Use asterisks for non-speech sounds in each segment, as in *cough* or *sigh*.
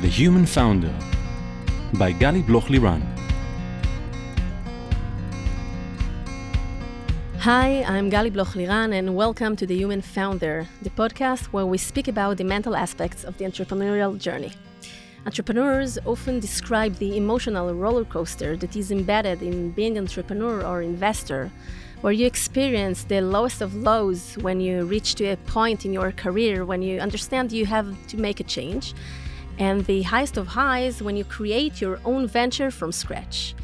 The Human Founder by Gali Bloch Liran. Hi, I'm Gali Bloch Liran, and welcome to The Human Founder, the podcast where we speak about the mental aspects of the entrepreneurial journey. Entrepreneurs often describe the emotional roller coaster that is embedded in being an entrepreneur or investor, where you experience the lowest of lows when you reach to a point in your career when you understand you have to make a change, and the highest of highs when you create your own venture from scratch.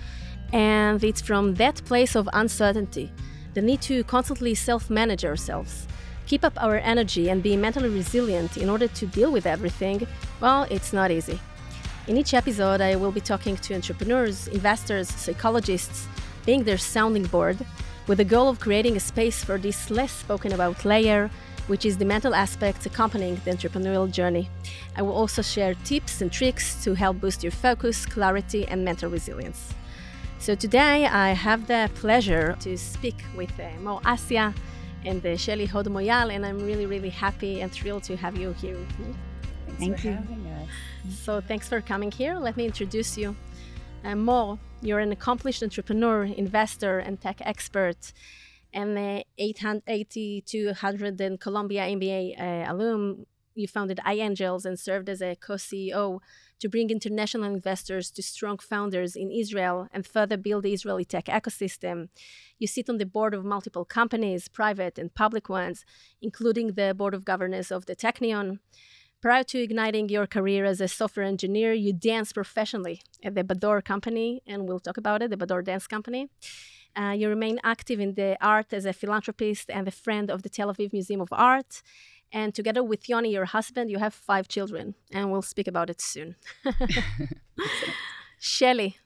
And it's from that place of uncertainty the need to constantly self manage ourselves, keep up our energy, and be mentally resilient in order to deal with everything, well, it's not easy. In each episode, I will be talking to entrepreneurs, investors, psychologists, being their sounding board, with the goal of creating a space for this less spoken about layer, which is the mental aspects accompanying the entrepreneurial journey. I will also share tips and tricks to help boost your focus, clarity, and mental resilience. So today I have the pleasure to speak with uh, Mor Assia and uh, Shelly Hod Moyal, and I'm really, really happy and thrilled to have you here with me. Thanks Thank for you. having us. So thanks for coming here. Let me introduce you. Uh, Mor, you're an accomplished entrepreneur, investor, and tech expert, and the 88200 in Columbia MBA uh, alum. You founded iAngels and served as a co-CEO to bring international investors to strong founders in Israel and further build the Israeli tech ecosystem. You sit on the board of multiple companies, private and public ones, including the board of governors of the Technion. Prior to igniting your career as a software engineer, you danced professionally at the Bat-Dor company, and we'll talk about it, the Bat-Dor Dance Company. Uh, you remain active in the art as a philanthropist and a friend of the Tel Aviv Museum of Art. And together with Yoni, your husband, you have five children, and we'll speak about it soon. *laughs* *laughs* Shelly,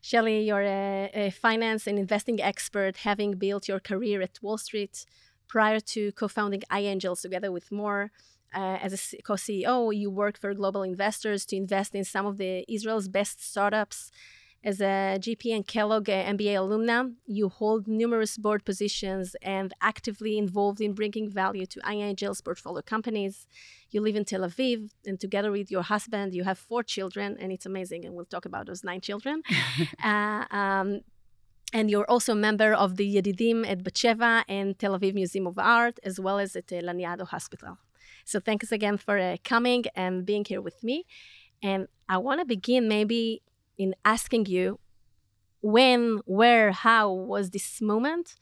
Shelly, you're a, a, finance and investing expert, having built your career at Wall Street prior to co-founding iAngels together with Mor. Uh, as a co-CEO, you work for global investors to invest in some of the Israel's best startups as a GP and Kellogg MBA alumna, you hold numerous board positions and actively involved in bringing value to iAngel's portfolio companies. You live in Tel Aviv, and together with your husband, you have four children, and it's amazing. And we'll talk about those nine children. *laughs* uh, um, and you're also a member of the Yedidim at Batsheva and Tel Aviv Museum of Art, as well as at the Laniado Hospital. So thanks again for uh, coming and being here with me. And I want to begin maybe in asking you when, where, how was this moment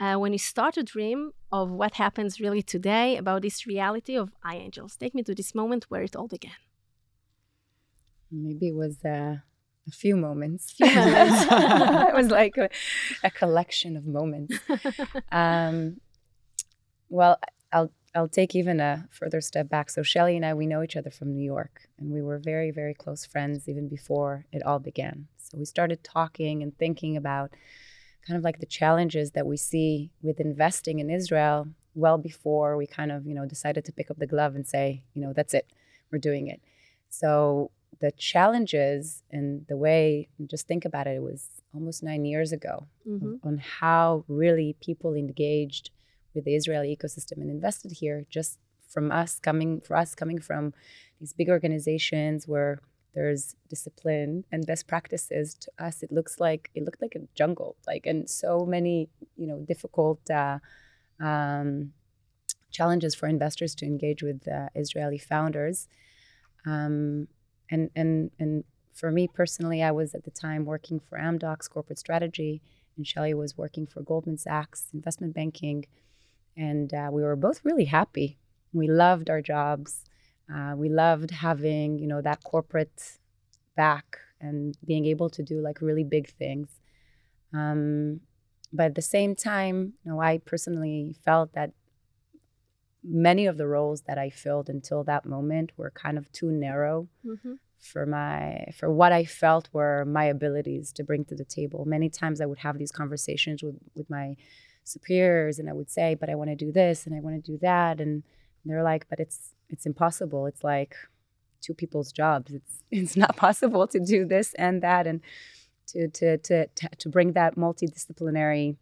uh, when you start to dream of what happens really today about this reality of iAngels. Take me to this moment where it all began. Maybe it was uh, a few moments. Few moments. *laughs* *laughs* it was like a, a collection of moments. *laughs* Um, well, I'll take even a further step back. So Shelly and I, we know each other from New York, and we were very, very close friends even before it all began. So we started talking and thinking about kind of like the challenges that we see with investing in Israel well before we kind of, you know, decided to pick up the glove and say, you know, that's it, we're doing it. So the challenges and the way, just think about it, it was almost nine years ago mm-hmm. on how really people engaged – with the Israeli ecosystem and invested here just from us coming for us coming from these big organizations where there's discipline and best practices to us. It looks like it looked like a jungle like and so many you know difficult uh, um, challenges for investors to engage with uh, israeli founders. Um, and and and for me personally i was at the time working for amdocs corporate strategy and shelly was working for goldman sachs investment banking and uh, we were both really happy. We loved our jobs. Uh, we loved having, you know, that corporate back and being able to do like really big things. Um, but at the same time, you know, I personally felt that many of the roles that I filled until that moment were kind of too narrow mm-hmm. for my for what I felt were my abilities to bring to the table. Many times I would have these conversations with with my superiors and I would say, but I want to do this and I want to do that. And they're like, but it's it's impossible. It's like two people's jobs. It's *laughs* it's not possible to do this and that and to to to to, to bring that multidisciplinary,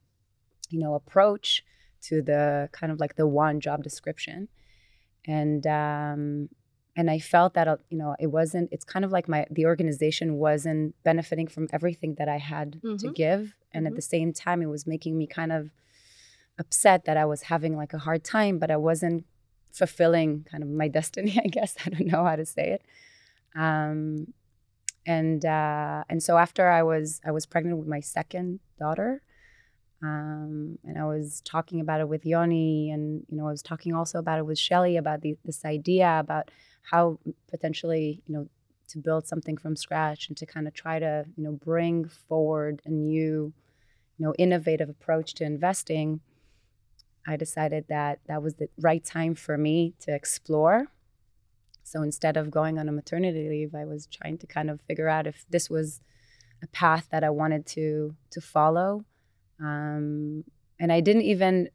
you know, approach to the kind of like the one job description. And um and I felt that uh, you know it wasn't. It's kind of like my the organization wasn't benefiting from everything that I had mm-hmm. to give, and mm-hmm. at the same time, it was making me kind of upset that I was having like a hard time, but I wasn't fulfilling kind of my *laughs* destiny. I guess I don't know how to say it. Um, and uh, and so after I was I was pregnant with my second daughter, um, and I was talking about it with Yoni, and you know I was talking also about it with Shelly about the, this idea about how potentially you know to build something from scratch and to kind of try to you know bring forward a new you know innovative approach to investing i decided that that was the right time for me to explore. So instead of going on a maternity leave i was trying to kind of figure out if this was a path that i wanted to to follow. Um, and i didn't even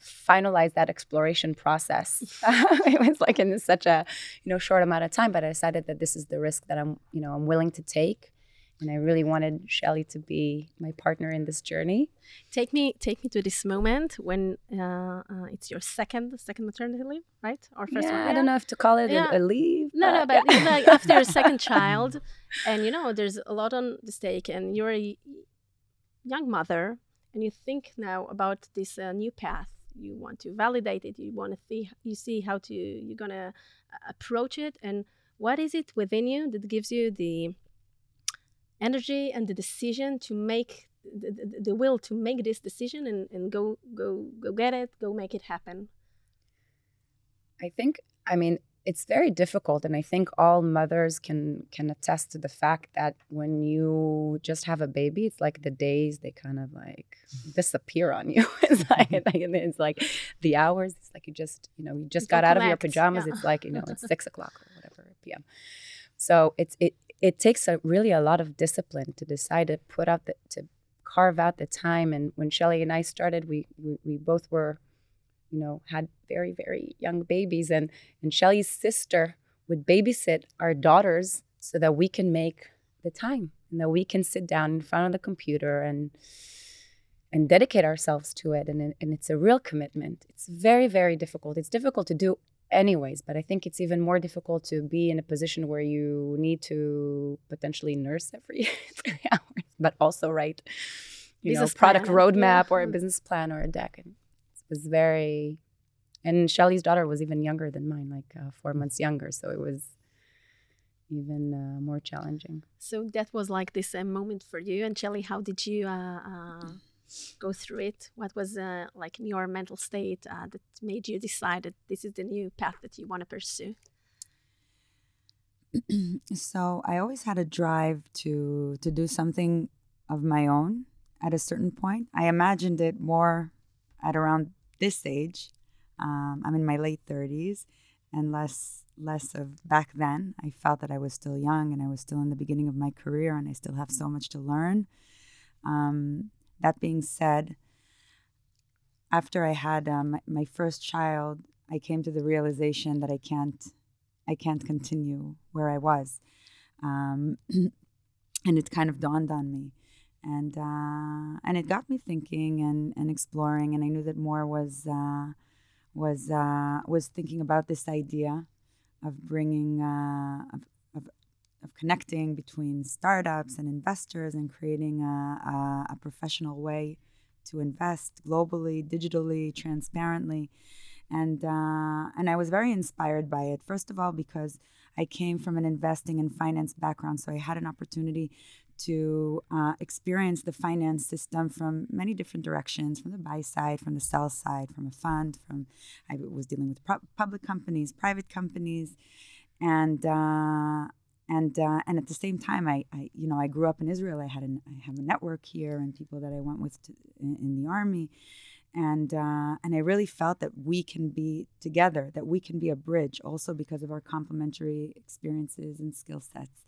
finalize that exploration process. *laughs* *laughs* it was like in such a you know short amount of time, but I decided that this is the risk that I'm you know I'm willing to take, and I really wanted Shelly to be my partner in this journey. Take me take me to this moment when uh, uh, it's your second second maternity leave, right? Or first yeah, one? I don't know if to call it yeah. a, a, leave. No, no, but yeah. like after your second *laughs* child, and you know there's a lot on the stake, and you're a young mother, and you think now about this uh, new path you want to validate it you want to see you see how to you're gonna uh, approach it and what is it within you that gives you the energy and the decision to make the, the, the will to make this decision and, and go go go get it go make it happen. I think i mean it's very difficult and i think all mothers can can attest to the fact that when you just have a baby it's like the days they kind of like disappear on you. *laughs* It's mm-hmm. like it's like the hours it's like you just you know you just you got out of your pajamas yeah. it's like you know it's *laughs* six o'clock or whatever p.m so it's it it takes a really a lot of discipline to decide to put out the to carve out the time. And when shelly and i started we we, we both were you know, had very, very young babies. And, and Shelly's sister would babysit our daughters so that we can make the time and that we can sit down in front of the computer and and dedicate ourselves to it. And, and it's a real commitment. It's very very difficult. It's difficult to do anyways but i think it's even more difficult to be in a position where you need to potentially nurse every *laughs* three *laughs* hours but also write you business know product plan, roadmap yeah. or a business plan or a deck and it was very, and Shelly's daughter was even younger than mine, like uh, four months younger. So it was even uh, more challenging. So that was like this uh, moment for you. And Shelly, how did you uh, uh, go through it? What was uh, like in your mental state that made you decide that this is the new path that you want to pursue? *clears throat* so I always had a drive to to do something of my own at a certain point. I imagined it more at around this age. Um, I'm in my late 30s, and less less of back then. I felt that I was still young and I was still in the beginning of my career, and I still have so much to learn. Um, that being said, after I had um, my first child, I came to the realization that I can't I can't continue where I was, um, *clears throat* and it kind of dawned on me. And uh, and it got me thinking and, and exploring. And I knew that Mor was uh, was uh, was thinking about this idea of bringing uh, of, of, connecting between startups and investors and creating a, a, a professional way to invest globally, digitally, transparently, and uh, and I was very inspired by it. First of all, because I came from an investing and finance background, so I had an opportunity to uh, experience the finance system from many different directions from the buy side, from the sell side, from a fund, from I was dealing with pro- public companies, private companies, and uh, and uh, and at the same time, I, I you know I grew up in Israel. I had an, I have a network here and people that I went with to, in, in, the army, and uh, and I really felt that we can be together, that we can be a bridge, also because of our complementary experiences and skill sets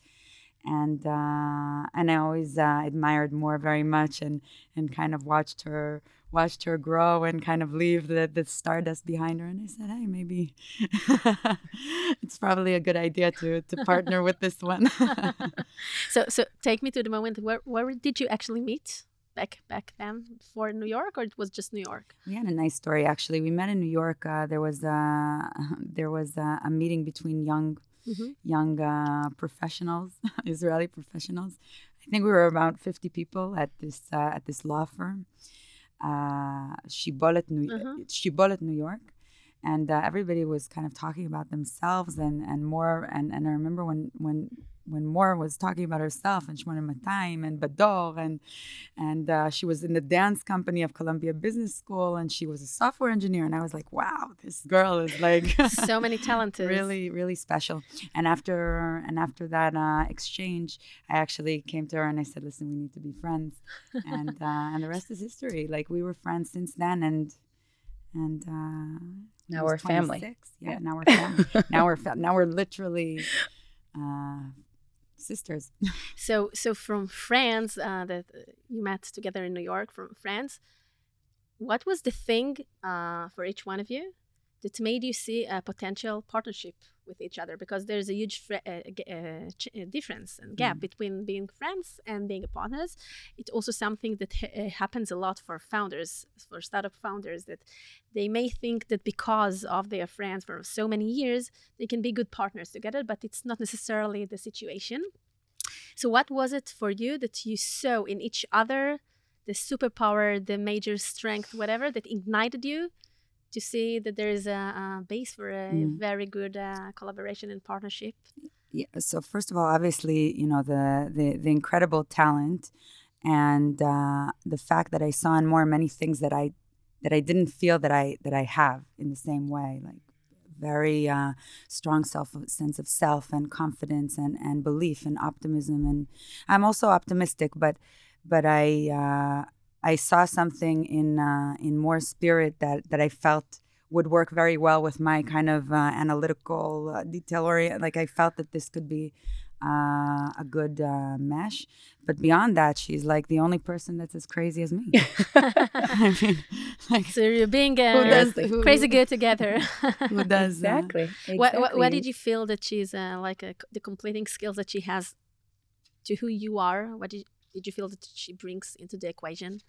and uh, and I always uh, admired Mor very much and and kind of watched her watched her grow and kind of leave the, the stardust behind her and I said hey maybe *laughs* it's probably a good idea to to partner with this one *laughs* so so take me to the moment where where did you actually meet back back then for New York, or it was just New York? We had a nice story actually. We met in New York. Uh, there was a *laughs* there was a, a meeting between young Mhm. young uh, professionals, *laughs* Israeli professionals. I think we were about fifty people at this uh, at this law firm, uh, Shibolet, New. Shibolet, New York, and uh, everybody was kind of talking about themselves and and Mor. And, and I remember when when when Mor was talking about herself and Shmona Matayim and Bat-Dor and and uh, she was in the dance company of Columbia Business School and she was a software engineer and I was like, wow, this girl is like *laughs* so many *laughs* talented. really really special. And after and after that uh, exchange, I actually came to her and I said, listen, we need to be friends, and uh, and the rest is history. Like we were friends since then and. And uh, Now we're family. 26. Yeah, Yeah. now we're family. *laughs* now we're fa- now we're literally uh, sisters. *laughs* So, so from France uh, that uh, you met together in New York, from France, what was the thing uh, for each one of you that made you see a potential partnership with each other? Because there's a huge fr- uh, g- uh, ch- uh, difference and gap Mm. between being friends and being partners. It's also something that ha- uh, happens a lot for founders, for startup founders, that they may think that because of their friends for so many years, they can be good partners together, but it's not necessarily the situation. So, what was it for you that you saw in each other, the superpower, the major strength, whatever, that ignited you to see that there is a, a base for a Mm. very good uh, collaboration and partnership? Yeah. So first of all, obviously, you know the the, the incredible talent, and uh, the fact that I saw in Mor many things that I that I didn't feel that I that I have in the same way, like very uh, strong self sense of self and confidence and and belief and optimism. And I'm also optimistic, but but I uh, I saw something in uh, in Mor spirit that that I felt would work very well with my kind of uh, analytical uh, detail orient. Like I felt that this could be uh, a good uh, mesh. But beyond that, she's like the only person that's as crazy as me. *laughs* *laughs* I mean, like, So you're being Who uh, does- who- crazy good together. *laughs* who does uh, Exactly. What, what, what did you feel that she's uh, like a, the completing skills that she has to who you are? What did, did you feel that she brings into the equation?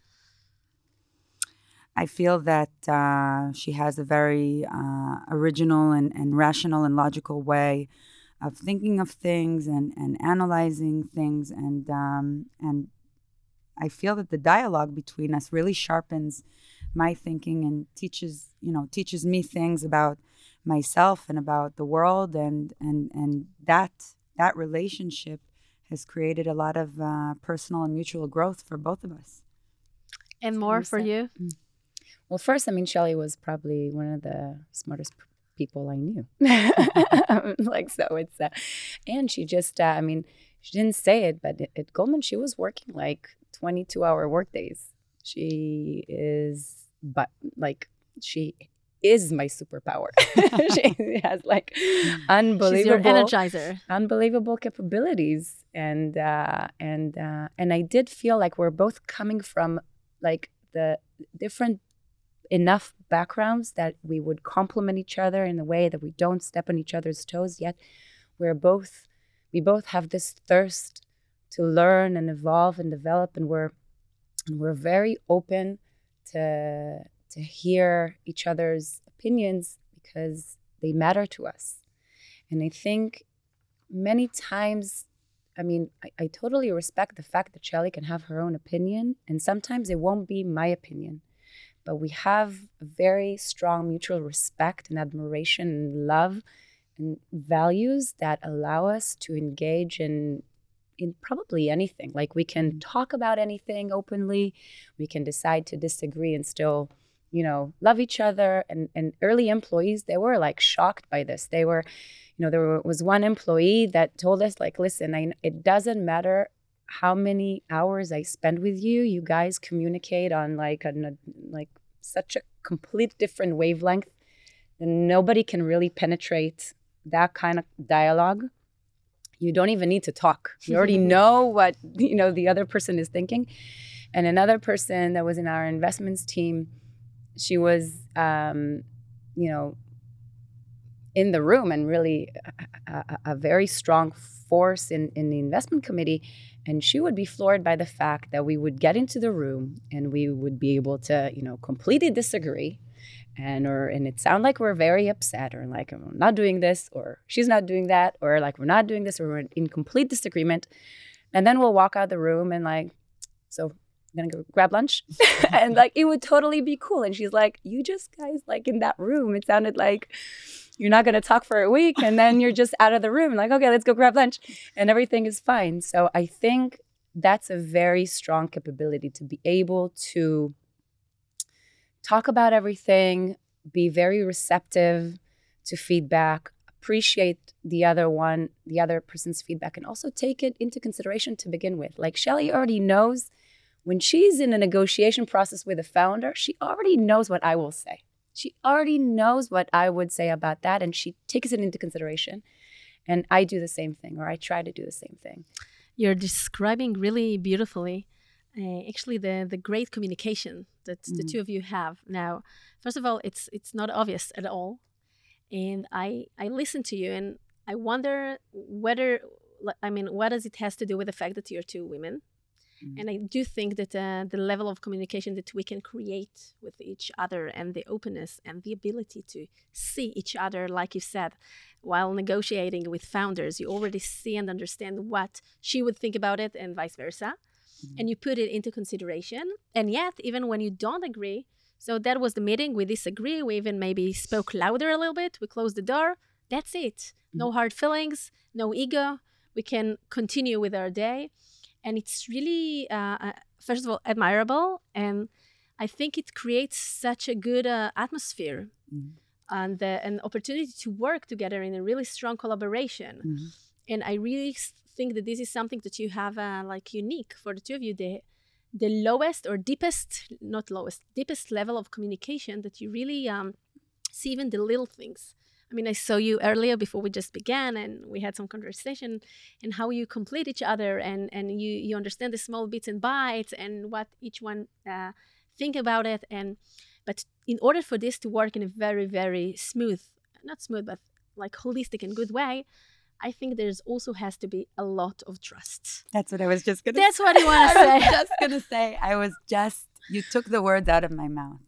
I feel that uh, she has a very uh, original and, and rational and logical way of thinking of things and, and analyzing things and um, and I feel that the dialogue between us really sharpens my thinking and teaches you know teaches me things about myself and about the world and and and that that relationship has created a lot of uh, personal and mutual growth for both of us. And Mor for 100%. you? Well, first, I mean, Shelly was probably one of the smartest p- people I knew. *laughs* *laughs* like, so it's, uh, and she just, uh, I mean, she didn't say it, but at- at Goldman, she was working like 22 hour workdays. She is, but like, she is my superpower. *laughs* she has like *laughs* She's your unbelievable energizer. unbelievable capabilities and uh and uh and i did feel like we're both coming from like the different enough backgrounds that we would complement each other in a way that we don't step on each other's toes yet we're both we both have this thirst to learn and evolve and develop and we're and we're very open to to hear each other's opinions because they matter to us. And i think many times i mean I, I totally respect the fact that Shelly can have her own opinion and sometimes it won't be my opinion. But we have a very strong mutual respect and admiration and love and values that allow us to engage in in probably anything. Like we can mm-hmm. talk about anything openly. We can decide to disagree and still you know love each other and and early employees they were like shocked by this. They were you know there was one employee that told us like listen I, it doesn't matter how many hours i spend with you you guys communicate on like a like such a complete different wavelength and nobody can really penetrate that kind of dialogue. You don't even need to talk. You already *laughs* know what you know the other person is thinking. And another person that was in our investments team she was um, you know in the room and really a, a, very strong force in, in the investment committee. And she would be floored by the fact that we would get into the room and we would be able to, you know, completely disagree. And or and it sound like we're very upset or like I'm not doing this or she's not doing that or like we're not doing this or we're in complete disagreement. And then we'll walk out the room and like, so I'm gonna go grab lunch. *laughs* and like it would totally be cool. And she's like, You just guys like in that room, it sounded like you're not gonna talk for a week and then you're just out of the room, like, okay, let's go grab lunch. And everything is fine. So I think that's a very strong capability to be able to talk about everything, be very receptive to feedback, appreciate the other one, the other person's feedback, and also take it into consideration to begin with. Like Shelly already knows when she's in a negotiation process with a founder, she already knows what I will say. She already knows what I would say about that, and she takes it into consideration. And I do the same thing, or I try to do the same thing. You're describing really beautifully, uh, actually, the the great communication that mm-hmm. the two of you have. Now, first of all, it's it's not obvious at all, and I I listen to you, and I wonder whether I mean, what does it has to do with the fact that you're two women? Mm. And I do think that uh, the level of communication that we can create with each other and the openness and the ability to see each other, like you said, while negotiating with founders, you already see and understand what she would think about it and vice versa. Mm. And you put it into consideration. And yet, even when you don't agree, so that was the meeting, we disagree, we even maybe spoke louder a little bit, we closed the door. That's it. No mm. hard feelings, no ego. We can continue with our day and it's really uh, uh, first of all admirable and i think it creates such a good uh, atmosphere mm-hmm. and uh, an opportunity to work together in a really strong collaboration mm-hmm. and i really think that this is something that you have uh, like unique for the two of you the the lowest or deepest not lowest deepest level of communication that you really um, see even the little things I mean, I saw you earlier before we just began, and we had some conversation, and how you complete each other, and and you you understand the small bits and bytes, and what each one uh, think about it, and but in order for this to work in a very very smooth, not smooth, but like holistic and good way, I think there's also has to be a lot of trust. That's what I was just gonna. That's say. what you want to say. I was just gonna say. I was just you took the words out of my mouth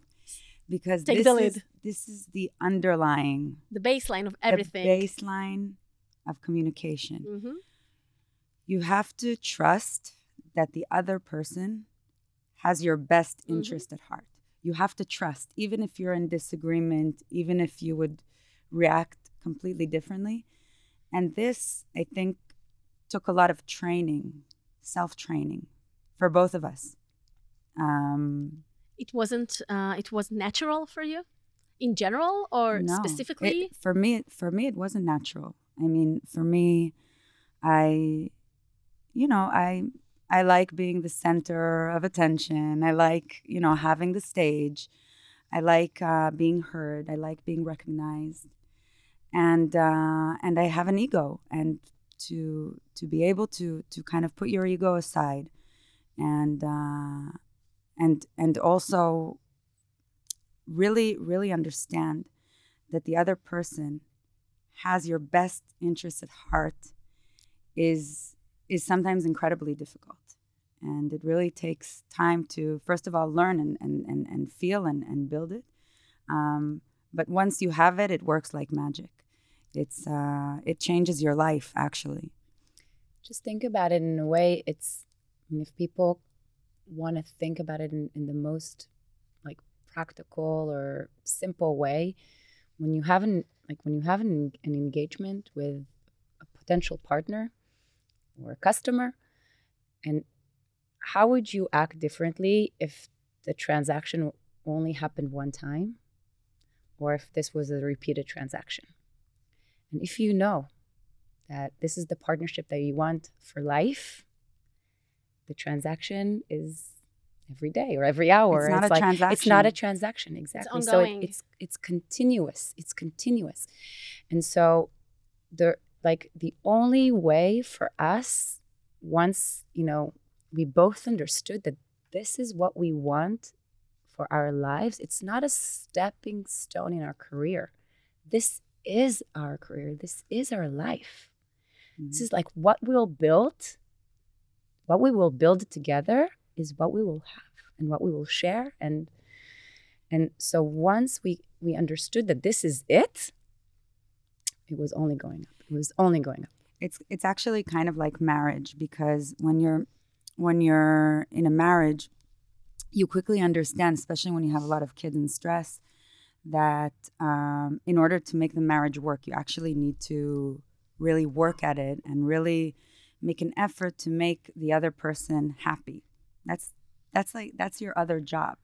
because Take this is this is the underlying the baseline of everything. The baseline of communication. Mm-hmm. You have to trust that the other person has your best mm-hmm. interest mm-hmm. at heart. You have to trust, even if you're in disagreement, even if you would react completely differently. And this, I think, took a lot of training, self training for both of us. Um, it wasn't, uh, it was natural for you? In general or no, specifically? It, for me, for me, it wasn't natural. I mean, for me, I, you know, I I like being the center of attention. I like, you know, having the stage. I like uh, being heard. I like being recognized, and uh, and I have an ego, and to to be able to to kind of put your ego aside, and uh, and and also really, really understand that the other person has your best interests at heart is is sometimes incredibly difficult. And it really takes time to, first of all, learn and, and, and, and feel and, and build it. Um, but once you have it, it works like magic. It's uh, it changes your life actually. Just think about it in a way. It's if people want to think about it in, in the most practical or simple way when you have an like when you have an, an engagement with a potential partner or a customer and how would you act differently if the transaction only happened one time or if this was a repeated transaction? And if you know that this is the partnership that you want for life the transaction is every day or every hour. It's not it's a like, transaction. It's not a transaction, exactly. It's so it, it's it's continuous. It's continuous, and so the like the only way for us once you know we both understood that this is what we want for our lives. It's not a stepping stone in our career. This is our career. This is our life. Mm-hmm. This is like what we'll build, what we will build together is what we will have and what we will share. And and so once we we understood that this is it, it was only going up. It was only going up. It's it's actually kind of like marriage because when you're when you're in a marriage, you quickly understand, especially when you have a lot of kids and stress, that um, in order to make the marriage work, you actually need to really work at it and really make an effort to make the other person happy. That's that's like that's your other job.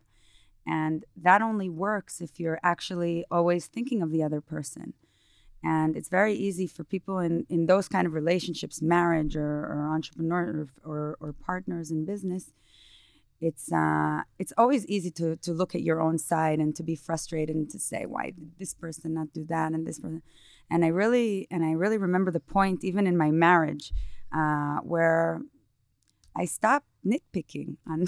And that only works if you're actually always thinking of the other person. And it's very easy for people in, in those kind of relationships, marriage or, or entrepreneur or, or, or partners in business, it's uh, it's always easy to to look at your own side and to be frustrated and to say why did this person not do that and this person and I really and I really remember the point even in my marriage uh, where I stopped nitpicking *laughs* on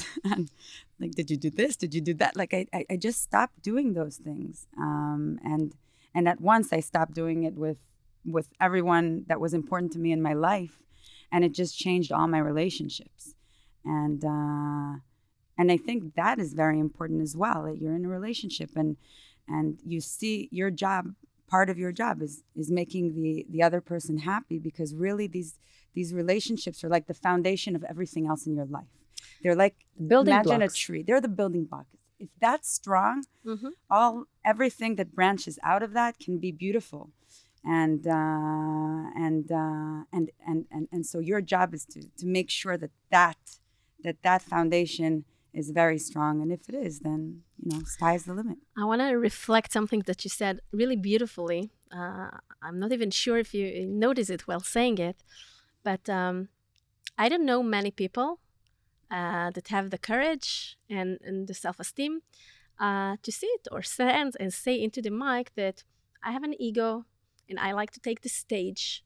like did you do this? Did you do that? Like I I, I just stopped doing those things um, and and at once I stopped doing it with with everyone that was important to me in my life and it just changed all my relationships. And uh, and I think that is very important as well that you're in a relationship and and you see your job part of your job is is making the the other person happy because really these these relationships are like the foundation of everything else in your life. They're like building imagine blocks. a tree. They're the building blocks. If that's strong Mhm. all everything that branches out of that can be beautiful. And uh, and, uh, and and and and so your job is to to make sure that that that that foundation is very strong. And if it is then you know sky's the limit. I want to reflect something that you said really beautifully. Uh, I'm not even sure if you notice it while saying it, but um, I don't know many people uh, that have the courage and, and the self esteem uh, to sit or stand and say into the mic that I have an ego and I like to take the stage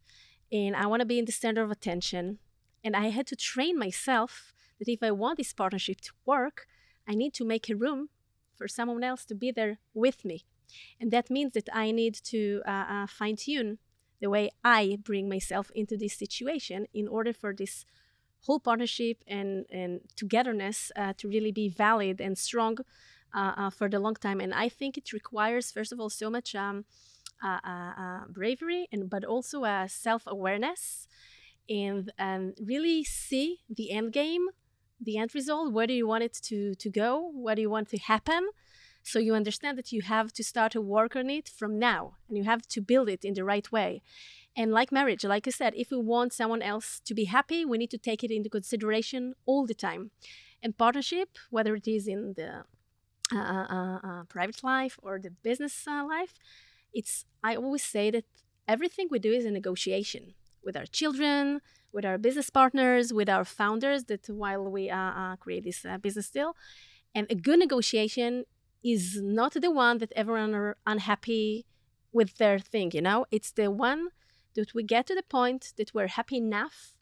and I want to be in the center of attention. And I had to train myself that if I want this partnership to work, I need to make a room for someone else to be there with me. And that means that I need to uh, uh, fine tune the way I bring myself into this situation in order for this whole partnership and, and togetherness uh, to really be valid and strong uh, uh, for the long time. And I think it requires, first of all, so much um, uh, uh, bravery and but also uh, self awareness and um, really see the end game the end result where do you want it to to go what do you want to happen so you understand that you have to start to work on it from now and you have to build it in the right way and like marriage like i said if we want someone else to be happy we need to take it into consideration all the time and partnership whether it is in the uh, uh, uh, private life or the business uh, life it's i always say that everything we do is a negotiation with our children with our business partners, with our founders, that while we uh, uh, create this uh, business deal. And a good negotiation is not the one that everyone are unhappy with their thing, you know? It's the one that we get to the point that we're happy enough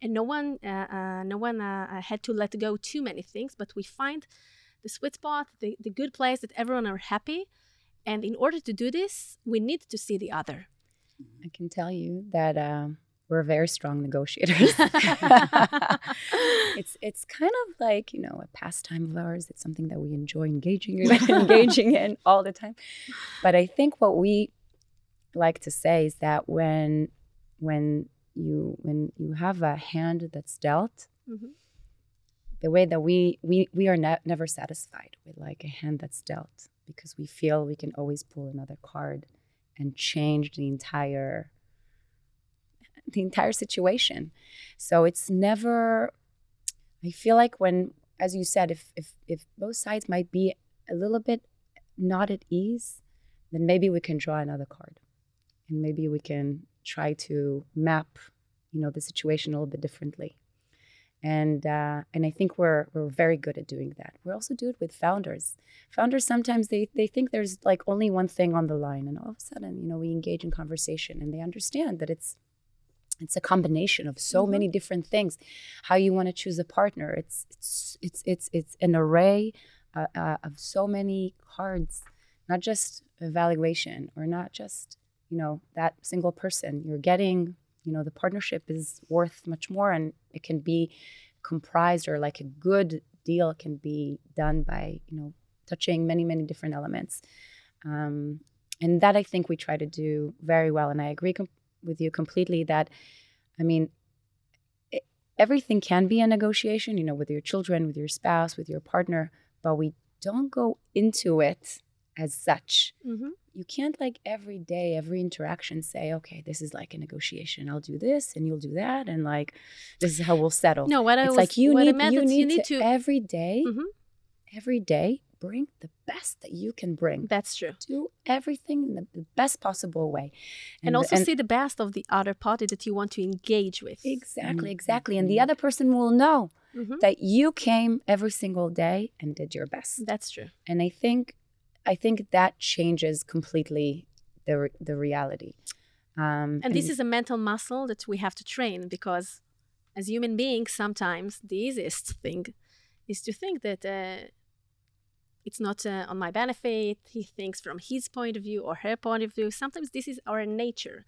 and no one, uh, uh, no one uh, had to let go too many things, but we find the sweet spot, the, the good place that everyone are happy. And in order to do this, we need to see the other. I can tell you that um, we're very strong negotiators. *laughs* it's it's kind of like you know a pastime of ours. It's something that we enjoy engaging in, *laughs* engaging in all the time. But I think what we like to say is that when when you when you have a hand that's dealt, Mhm. the way that we we we are ne- never satisfied with like a hand that's dealt because we feel we can always pull another card and change the entire the entire situation. So it's never I feel like when as you said if if if both sides might be a little bit not at ease, then maybe we can draw another card. And maybe we can try to map, you know, the situation a little bit differently. And uh, and I think we're we're very good at doing that. We also do it with founders. Founders sometimes they they think there's like only one thing on the line, and all of a sudden, you know, we engage in conversation, and they understand that it's it's a combination of so Mhm. many different things. How you want to choose a partner? It's it's it's it's it's an array uh, uh, of so many cards, not just evaluation or not just you know that single person you're getting you know the partnership is worth much more and it can be comprised or like a good deal can be done by you know touching many many different elements um, and that i think we try to do very well and i agree com- with you completely that i mean it, everything can be a negotiation you know with your children with your spouse with your partner but we don't go into it as such Mhm. you can't like every day every interaction say okay this is like a negotiation i'll do this and you'll do that and like this is how we'll settle No, what I it's was like you what I need you need, you need to, to. every day, Mhm. every day bring the best that you can bring That's true. do everything in the, the best possible way And, also see the best of the other party that you want to engage with. exactly Mm. exactly and the other person will know Mhm. that you came every single day and did your best That's true. and i think i think that changes completely the re- the reality um And this is a mental muscle that we have to train because, as human beings, sometimes the easiest thing is to think that uh, it's not uh, on my benefit. He thinks from his point of view or her point of view. Sometimes this is our nature,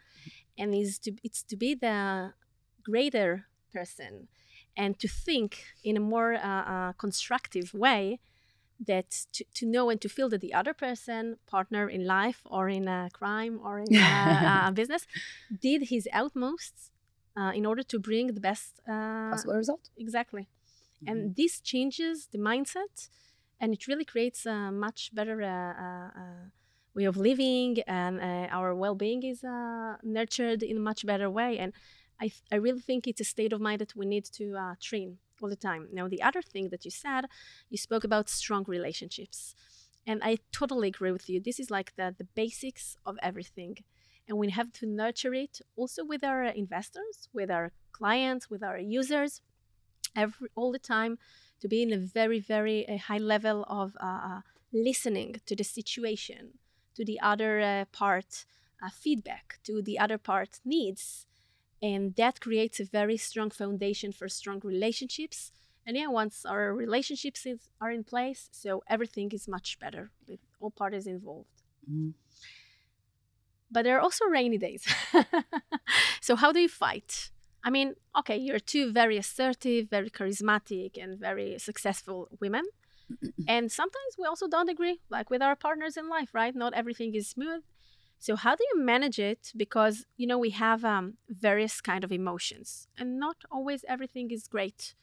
and is to it's to be the greater person and to think in a more uh, uh, constructive way that to, to know and to feel that the other person partner in life or in a crime or in a, *laughs* a business did his utmost uh, in order to bring the best uh, possible result exactly Mm-hmm. and this changes the mindset and it really creates a much better uh, uh, uh, way of living and our well-being is nurtured in a much better way. And I, th- I really think it's a state of mind that we need to train all the time. Now the other thing that you said you spoke about strong relationships and i totally agree with you. This is like the, the basics of everything. And we have to nurture it also with our investors with our clients with our users every all the time to be in a very very uh, high level of uh, uh, listening to the situation to the other uh, part uh, feedback to the other part needs. And that creates a very strong foundation for strong relationships. And yeah once our relationships is, are in place so everything is much better with all parties involved. Mhm. but there are also rainy days. *laughs* So how do you fight i mean okay you're two very assertive very charismatic and very successful women. And sometimes we also don't agree like with our partners in life right? Not everything is smooth. So how do you manage it? Because you know we have um, various kind of emotions and not always everything is great.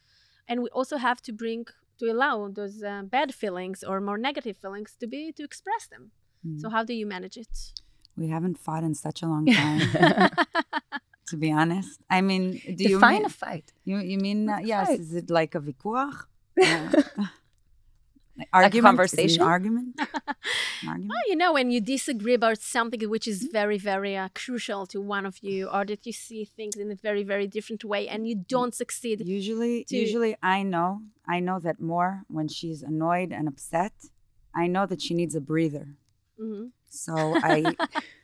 And we also have to bring to allow those uh, bad feelings or more negative feelings to be to express them. Mm. so how do you manage it? We haven't fought in such a long *laughs* time, *laughs* to be honest. I mean, do you define mean, a fight you, you mean uh, yes? fight? Is it like a vikuach? *laughs* Yeah. like a argument? Is conversation? Argument? *laughs* Argument? Well, you know, when you disagree about something which is very, very uh, crucial to one of you, or that you see things in a very, very different way, and you don't succeed. Usually, to- usually I know, I know that Mor when she's annoyed and upset. I know that she needs a breather. Mhm. So I, *laughs*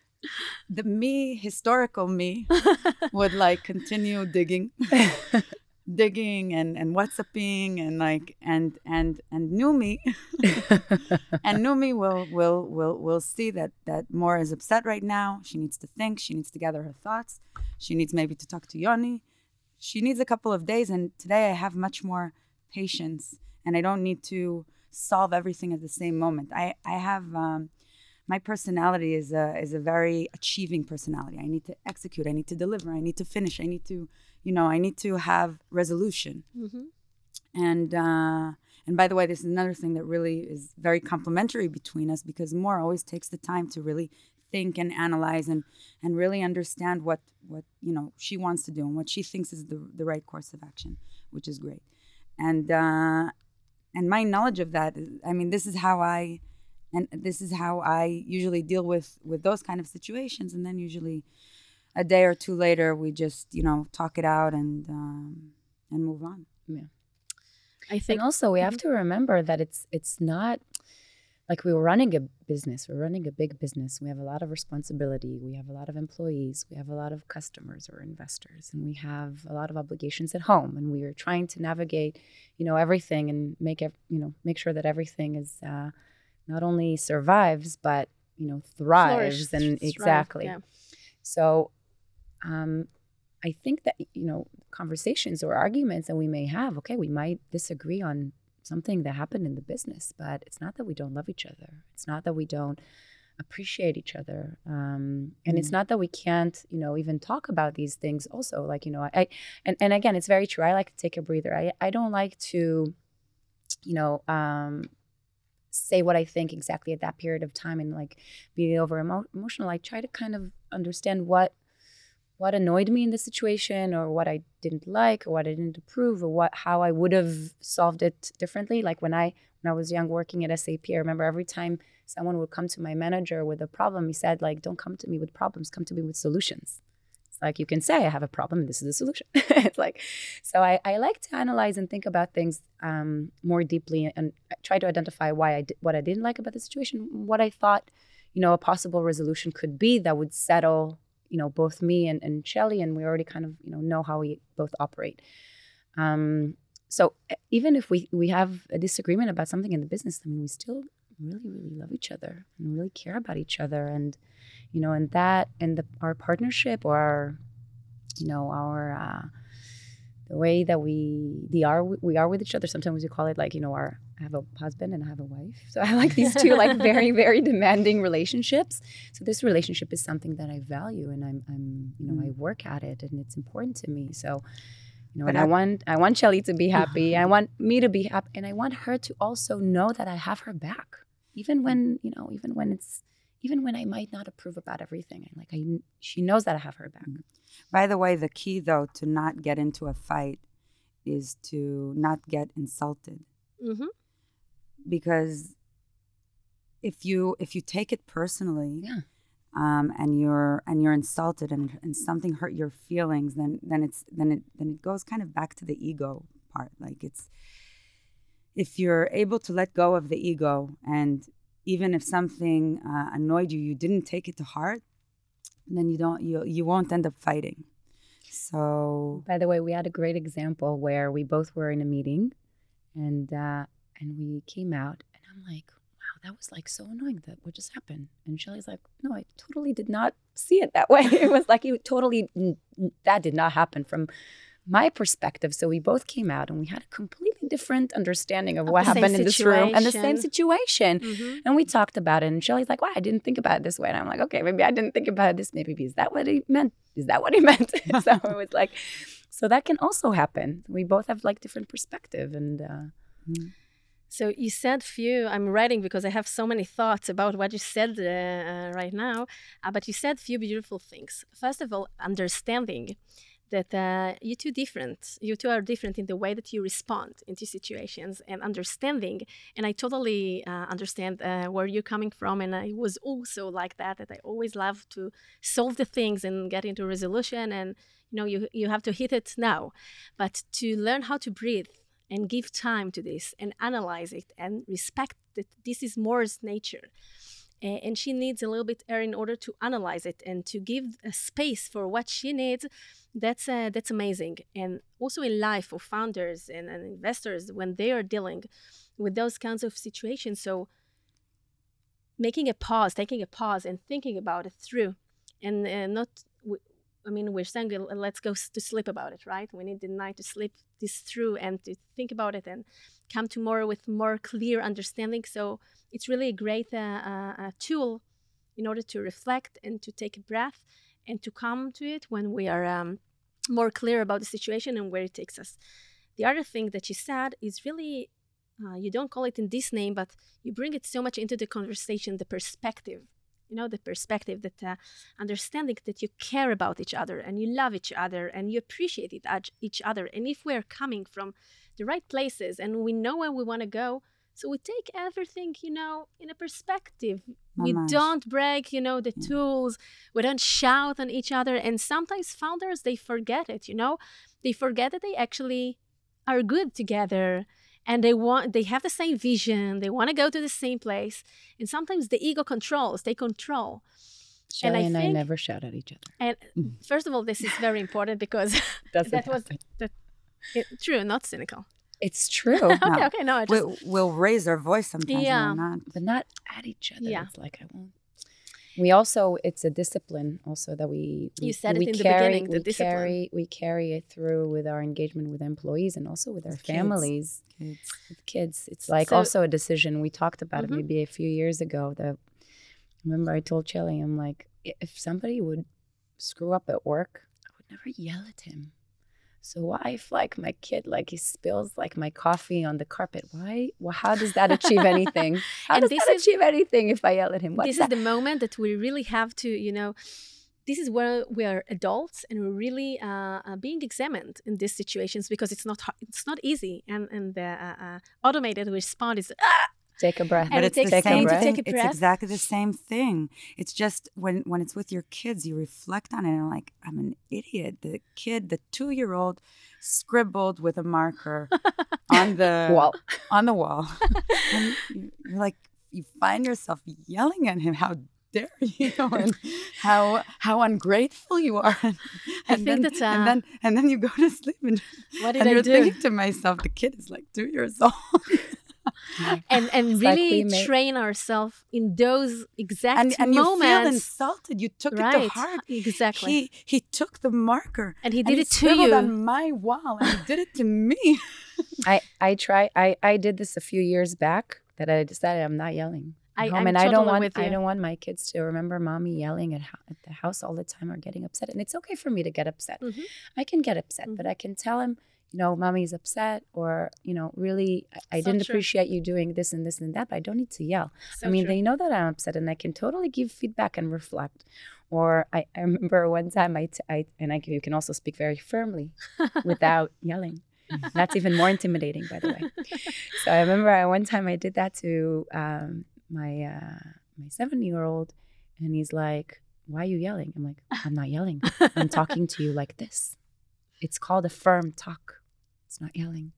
the me, historical me, *laughs* would like continue digging, *laughs* digging and and WhatsApping and like and and and new me, *laughs* and new me will will will will see that that Mor is upset right now. She needs to think. She needs to gather her thoughts. She needs maybe to talk to Yoni. She needs a couple of days, and today I have much more patience, and I don't need to solve everything at the same moment. I I have. Um, my personality is a is a very achieving personality. I need to execute. I need to deliver. I need to finish. I need to, you know, I need to have resolution. Mhm. And uh, and by the way, this is another thing that really is very complementary between us because Mor always takes the time to really think and analyze and and really understand what what you know she wants to do and what she thinks is the the right course of action, which is great. And uh, and my knowledge of that, I mean, this is how I and this is how I usually deal with with those kind of situations. And then usually, a day or two later, we just you know talk it out and um, and move on. yeah I think and also we have to remember that it's it's not like we were running a business we're running a big business we have a lot of responsibility we have a lot of employees we have a lot of customers or investors and we have a lot of obligations at home and we are trying to navigate you know everything and make you know make sure that everything is uh, not only survives but you know thrives flourished, and thrive, exactly yeah. So, um, I think that you know conversations or arguments that we may have. Okay, we might disagree on something that happened in the business, but it's not that we don't love each other. It's not that we don't appreciate each other um, and mm. it's not that we can't you know even talk about these things also like you know i and, and again it's very true i like to take a breather i, I don't like to you know um, say what i think exactly at that period of time and like be over emo- emotional i try to kind of understand what what annoyed me in the situation or what I didn't like or what I didn't approve or what how I would have solved it differently. Like when I when I was young working at SAP, I remember every time someone would come to my manager with a problem, he said, like, don't come to me with problems, come to me with solutions. Like you can say I have a problem this is the solution. *laughs* it's like so I, I like to analyze and think about things um, more deeply and try to identify why I did what I didn't like about the situation, what I thought, you know, a possible resolution could be that would settle you know both me and, and Shelly, and we already kind of you know know how we both operate. Um, so even if we we have a disagreement about something in the business, I mean, we still really really love each other and really care about each other, and you know, and that and the our partnership or our you know our uh, the way that we the are we are with each other. Sometimes we call it like you know our I have a husband and I have a wife. So I like these two like *laughs* very very demanding relationships. So this relationship is something that I value and I'm I'm you know I mm. work at it and it's important to me. So you know, but and I, I want I want Shelly to be *laughs* happy. I want me to be happy, and I want her to also know that I have her back, even when you know, even when it's even when I might not approve about everything. Like I, she knows that I have her back. Mm. By the way, the key though to not get into a fight is to not get insulted. Mm-hmm. Because if you if you take it personally, yeah. Um, and you're and you're insulted and, and something hurt your feelings, then then it's then it then it goes kind of back to the ego part. Like it's if you're able to let go of the ego and even if something uh, annoyed you, you didn't take it to heart, then you don't you you won't end up fighting. So, by the way, we had a great example where we both were in a meeting, and uh, and we came out, and I'm like, that was like so annoying. That what just happened? And Shelly's like, no, I totally did not see it that way. *laughs* it was like you totally that did not happen from my perspective. So we both came out and we had a completely different understanding of, of what happened in this room and the same situation. Mm-hmm. And we talked about it. And Shelly's like, wow, I didn't think about it this way. And I'm like, okay, maybe I didn't think about it this. Maybe is that what he meant? Is that what he *laughs* meant? *laughs* so it was like, so that can also happen. We both have like different perspective and. Uh, mm-hmm. So you said few. I'm writing because I have so many thoughts about what you said uh, right now. Uh, but you said few beautiful things. First of all, understanding that uh, you two different. You two are different in the way that you respond into situations and understanding. And I totally uh, understand uh, where you're coming from. And I was also like that. That I always love to solve the things and get into resolution. And you know, you you have to hit it now. But to learn how to breathe and give time to this and analyze it and respect that this is Mor's nature. And she needs a little bit air in order to analyze it and to give a space for what she needs. That's uh, that's amazing. And also in life for founders and, and, investors when they are dealing with those kinds of situations so making a pause taking a pause and thinking about it through and uh, not I mean, we're saying let's go to sleep about it, right? We need the night to sleep this through and to think about it and come tomorrow with more clear understanding. So it's really a great uh, uh, tool in order to reflect and to take a breath and to come to it when we are um, more clear about the situation and where it takes us. The other thing that you said is really, uh, you don't call it in this name, but you bring it so much into the conversation, the perspective. You know, the perspective that uh, understanding that you care about each other and you love each other and you appreciate it, each other. And if we're coming from the right places and we know where we want to go, so we take everything, you know, in a perspective. we don't break, you know, the yeah. tools. We don't shout on each other. And sometimes founders, they forget it, you know. They forget that they actually are good together and they want they have the same vision they want to go to the same place and sometimes the ego controls they control Shelly and, I, and think, I never shout at each other. And mm-hmm. first of all, this is very important because *laughs* *laughs* that was that, it, true, not cynical. It's *laughs* true. okay, no. okay, no. Just... We, will raise our voice sometimes. Yeah, not. but not at each other. Yeah. It's like I won't. We also it's a discipline also that we, we you said it in carry, the beginning the we discipline carry we carry it through with our engagement with employees and also with our kids. families Kids. with kids it's like So- also a decision we talked about Mhm. it maybe a few years ago that remember i told Shelly, i'm like if somebody would screw up at work i would never yell at him so why if like my kid like he spills like my coffee on the carpet why well, how does that achieve anything *laughs* how And does this that is- achieve anything if i yell at him What's this that? is the moment that we really have to you know this is where we are adults and we're really uh, uh, being examined in these situations because it's not it's not easy and and the uh, uh, automated response is ah! Take a breath And but it it's takes the same breath. thing. Take a It's exactly the same thing. It's just when when it's with your kids, you reflect on it and like, I'm an idiot. The kid, the two year old, scribbled with a marker *laughs* on the wall on the wall, *laughs* and you- you're like, you find yourself yelling at him. How dare you? *laughs* And how how ungrateful you are. And, I think then, that, uh, and then and then you go to sleep and, what did and i you're do thinking to myself, the kid is like two years old. *laughs* and and It's like really we train ourselves in those exact and, and you feel insulted. You took right it to heart. exactly He he took the marker and he and did he it to you on my wall and he did it to me. *laughs* I I try I I did this a few years back that I decided I'm not yelling. at I- home, I'm and I don't want with I don't want my kids to remember mommy yelling at, ho- at the house all the time or getting upset. And it's okay for me to get upset. Mhm. I can get upset, but I can tell him, you know, mommy's upset, or you know, really, I, I So didn't true. appreciate you doing this and this and that. But I don't need to yell. So I mean, true. they know that I'm upset, and I can totally give feedback and reflect. Or I, I remember one time I, t- I and I can- you can also speak very firmly *laughs* without yelling. That's even more intimidating, by the way. So I remember I, one time I did that to um, my uh, my seven year old, and he's like, "Why are you yelling?" I'm like, "I'm not yelling. I'm talking to you like this. It's called a firm talk. It's not yelling."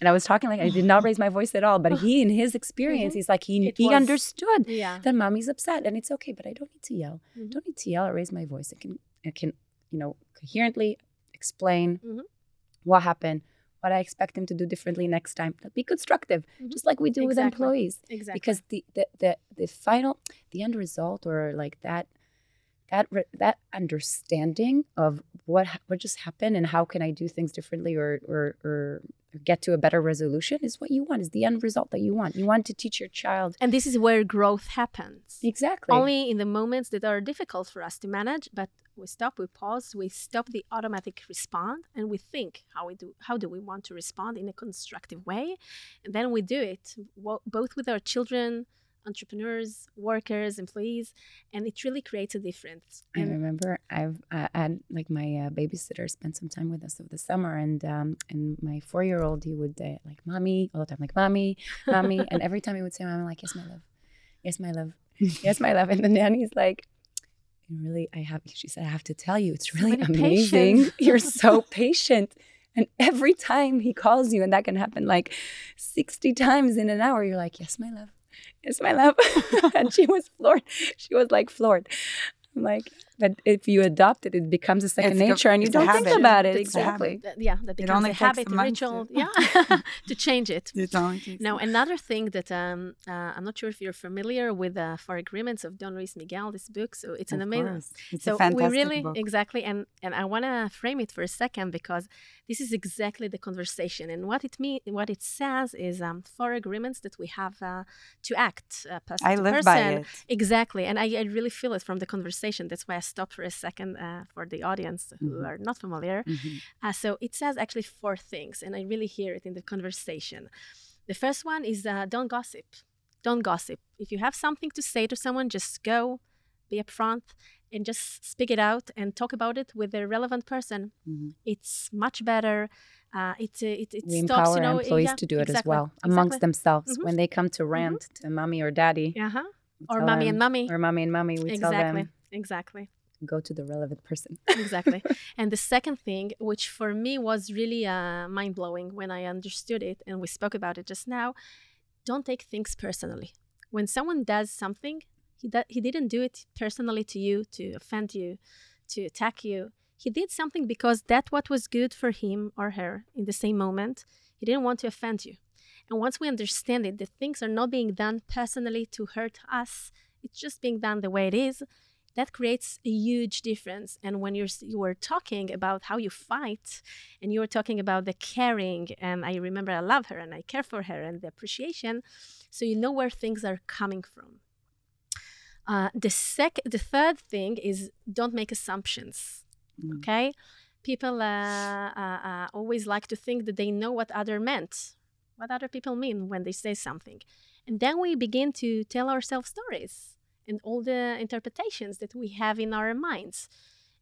And I was talking like I did not raise my voice at all, but he, in his experience, Mhm. he's like he It he was- understood yeah that mommy's upset, and it's okay, but I don't need to yell. Mhm. Don't need to yell or raise my voice. I can I can you know coherently explain Mhm. what happened, what I expect him to do differently next time. Be constructive, Mhm. just like we do with employees exactly because the, the the the final the end result or like that that that understanding of what ha- what just happened and how can I do things differently or or or get to a better resolution is what you want is the end result that you want. You want to teach your child and this is where growth happens. Exactly. Only in the moments that are difficult for us to manage but we stop we pause we stop the automatic respond and we think how we do how do we want to respond in a constructive way. And then we do it both with our children entrepreneurs workers employees and it really creates a difference I remember I've uh, had like my uh, babysitter spent some time with us over the summer, and um, and my four year old he would uh, like mommy all the time, like mommy, mommy, *laughs* and every time he would say mommy, I'm like yes my love, yes my love, *laughs* yes my love, and the nanny's like. Really, I have. She said, "I have to tell you, it's really many amazing. *laughs* You're so patient, and every time he calls you, and that can happen like sixty times in an hour. You're like, "Yes, my love, yes, my love," *laughs* and she was floored. She was like floored. I'm like, but if you adopt it, it becomes a second It's a- nature, and you don't think about it It's exactly. That- yeah that It becomes only a takes habit a a ritual to- yeah *laughs* *laughs* to change it You don't Now, another thing that um, uh, I'm not sure if you're familiar with uh, Four Agreements of Don Luis Miguel, this book. So it's an Of amazing. course. It's so a fantastic we really book. exactly, and and I want to frame it for a second because this is exactly the conversation, and what it mean, what it says is um, four agreements that we have uh, to act. Uh, person I to live person. by it. Exactly, and I, I really feel it from the conversation. That's why I stopped for a second uh, for the audience who Mhm. are not familiar. Mhm. Uh, so it says actually four things, and I really hear it in the conversation. The first one is uh, don't gossip. Don't gossip. If you have something to say to someone, just go, be upfront, and just speak it out and talk about it with the relevant person. Mhm. It's much better. Uh, it, uh, it, it We stops, empower you know, employees yeah, to do it as well amongst exactly. themselves Mhm. when they come to rant to mommy or daddy. Uh-huh. Or mommy them- and mommy. or mommy and mommy. We tell Exactly. them Exactly. Go to the relevant person. *laughs* exactly. and the second thing, which for me was really uh, mind blowing when I understood it, and we spoke about it just now, don't take things personally. When someone does something, he do- he didn't do it personally to you to offend you, to attack you. He did something because that what was good for him or her in the same moment. He didn't want to offend you. And once we understand it, that things are not being done personally to hurt us it's just being done the way it is that creates a huge difference. And when you're you were talking about how you fight and you were talking about the caring and i remember i love her and i care for her and the appreciation so you know where things are coming from. Uh, the sec the third thing is don't make assumptions mm. okay? People uh, uh, uh, always like to think that they know what other meant what other people mean when they say something. And then we begin to tell ourselves stories and all the interpretations that we have in our minds.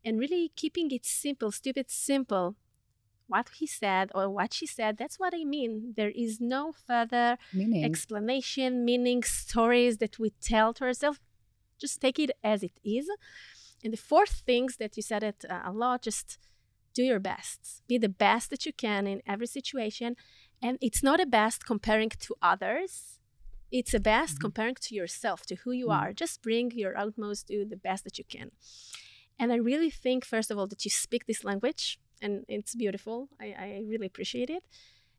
And really keeping it simple stupid simple what he said or what she said that's what i mean. There is no further meaning. explanation meaning stories that we tell to ourselves. Just take it as it is. And the fourth things that you said it uh, a lot just do your best. Be the best that you can in every situation. And it's not a best comparing to others it's a best mm-hmm. comparing to yourself to who you mm-hmm. are just bring your utmost do the best that you can and i really think first of all that you speak this language and it's beautiful i, I really appreciate it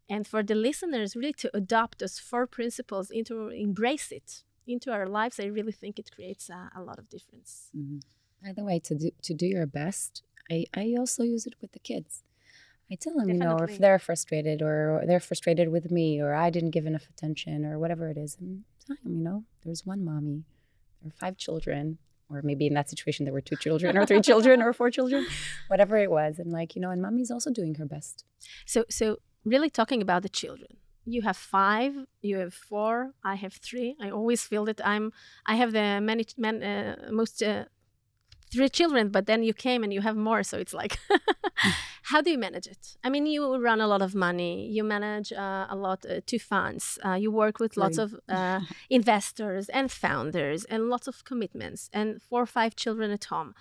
and for the listeners really to adopt those four principles into embrace it into our lives i really think it creates a, a lot of difference mm-hmm. by the way to do to do your best I, I also use it with the kids I tell them, Definitely. you know, if they're frustrated or they're frustrated with me or I didn't give enough attention or whatever it is, and them, you know, there's one mommy, or five children, or maybe in that situation there were two children or three children or four children, *laughs* whatever it was, and like you know, and mommy's also doing her best. So, so really talking about the children. You have five, you have four, I have three. I always feel that I'm, I have the many, man, uh, most uh, three children, but then you came and you have more. So it's like, *laughs* how do you manage it? I mean, you run a lot of money, you manage uh, a lot uh, to funds, uh, you work with lots of uh, *laughs* investors and founders and lots of commitments, and four or five children at home,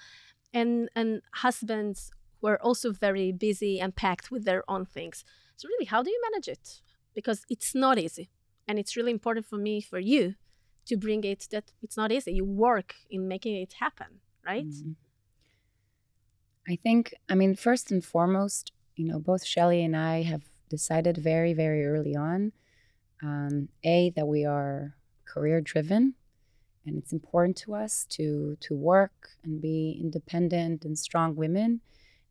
and and husbands who are also very busy and packed with their own things. So really, how do you manage it? Because it's not easy, and it's really important for me for you to bring it that it's not easy. You work in making it happen right? Mm-hmm. I think, I mean, first and foremost, you know, both Shelly and I have decided very, very early on, um, a that we are career driven, and it's important to us to to work and be independent and strong women.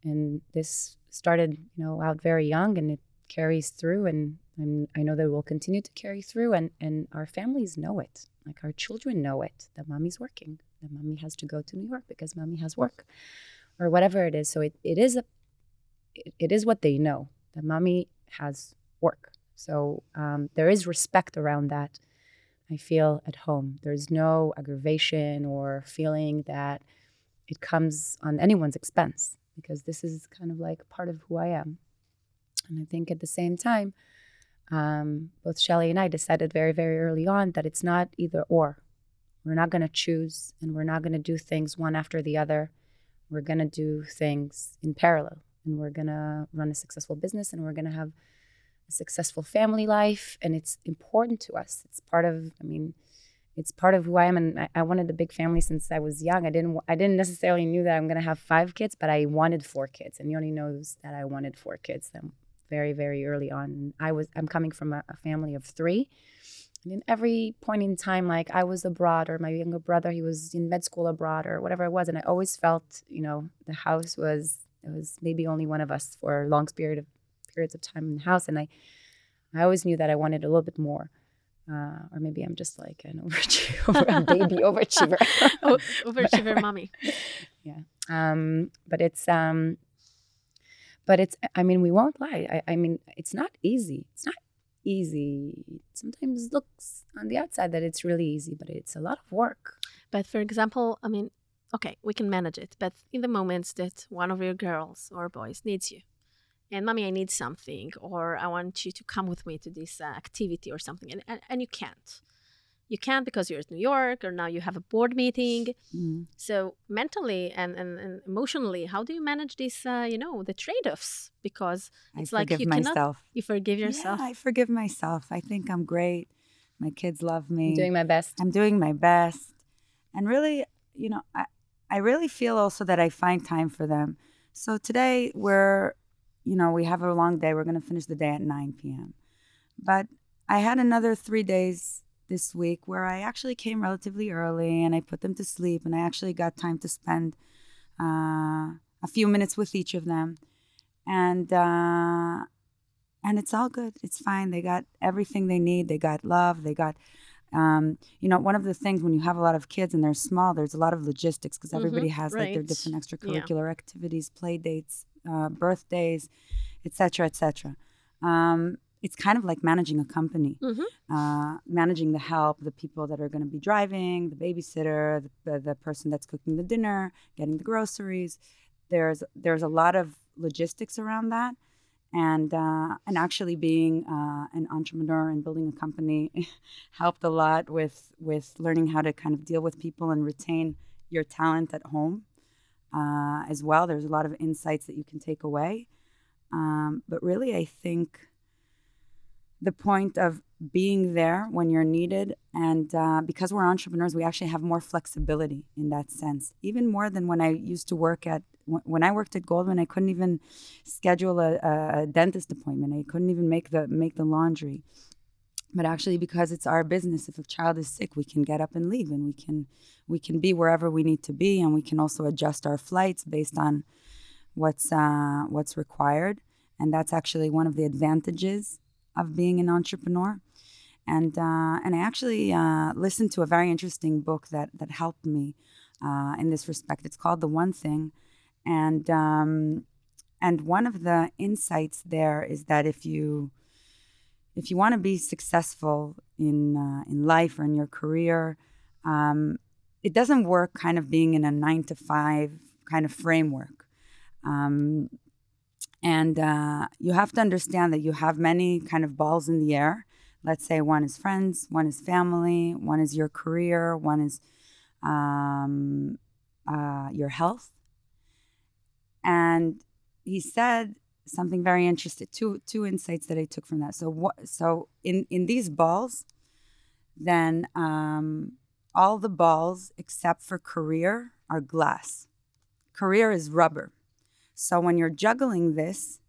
And this started, you know, out very young, and it carries through, and, and I know that will continue to carry through, and and our families know it, like our children know it that mommy's working that mommy has to go to New York because mommy has work or whatever it is. So it, it is a it, is what they know that mommy has work. So um, there is respect around that. I feel at home. There's no aggravation or feeling that it comes on anyone's expense because this is kind of like part of who I am. And I think at the same time, um, both Shelly and I decided very, very early on that it's not either or. We're not going to choose and we're not going to do things one after the other. We're going to do things in parallel and we're going to run a successful business and we're going to have a successful family life. And it's important to us. It's part of, I mean, it's part of who I am. And I, I wanted a big family since I was young. I didn't, I didn't necessarily knew that I'm going to have five kids, but I wanted four kids. And Yoni knows that I wanted four kids then very, very early on. I was, I'm coming from a, a family of three and in every point in time, like I was abroad, or my younger brother, he was in med school abroad, or whatever it was, and I always felt, you know, the house was it was maybe only one of us for a long period of periods of time in the house, and I, I always knew that I wanted a little bit more. Uh, or maybe I'm just like an *laughs* overachiever, a baby *laughs* overachiever. *laughs* overachiever mommy. Yeah. Um, but it's um, but it's I mean we won't lie. I, I mean it's not easy. It's not easy. sometimes looks on the outside that it's really easy, but it's a lot of work. But for example, I mean, okay, we can manage it, but in the moments that one of your girls or boys needs you, and mommy, I need something, or I want you to come with me to this uh, activity or something, and, and, and you can't you can't because you're in New York or now you have a board meeting. Mm. So mentally and, and, and, emotionally, how do you manage this? Uh, you know, the trade-offs because it's I like you myself. cannot. You forgive yourself. Yeah, I forgive myself. I think I'm great. My kids love me. I'm doing my best. I'm doing my best, and really, you know, I I really feel also that I find time for them. So today we're, you know, we have a long day. We're going to finish the day at 9 p.m. But I had another three days this week where I actually came relatively early and I put them to sleep and I actually got time to spend uh, a few minutes with each of them, and uh, and it's all good. It's fine. They got everything they need. They got love. They got. Um, you know, one of the things when you have a lot of kids and they're small, there's a lot of logistics because everybody has like their different extracurricular activities, play dates, uh, birthdays, etc., etc. Um, it's kind of like managing a company, Mhm. uh, managing the help, the people that are going to be driving, the babysitter, the, the, the person that's cooking the dinner, getting the groceries. There's there's a lot of logistics around that, and uh, and actually being uh, an entrepreneur and building a company *laughs* helped a lot with with learning how to kind of deal with people and retain your talent at home uh, as well. There's a lot of insights that you can take away. Um, but really, I think the point of being there when you're needed, and uh, because we're entrepreneurs, we actually have more flexibility in that sense. Even more than when I used to work at when I worked at Goldman, I couldn't even schedule a, a dentist appointment. I couldn't even make the make the laundry. But actually, because it's our business, if a child is sick, we can get up and leave, and we can we can be wherever we need to be, and we can also adjust our flights based on what's uh, what's required, and that's actually one of the advantages of being an entrepreneur. And uh, and I actually uh, listened to a very interesting book that that helped me uh, in this respect. It's called The One Thing, and um, and one of the insights there is that if you if you want to be successful in uh, in life or in your career, um, it doesn't work kind of being in a nine to five kind of framework. Um, and uh, you have to understand that you have many kind of balls in the air. Let's say one is friends, one is family, one is your career, one is um, uh, your health. And he said something very interesting. Two two insights that I took from that. So what? So in in these balls, then um, all the balls except for career are glass. Career is rubber. So when you're juggling this,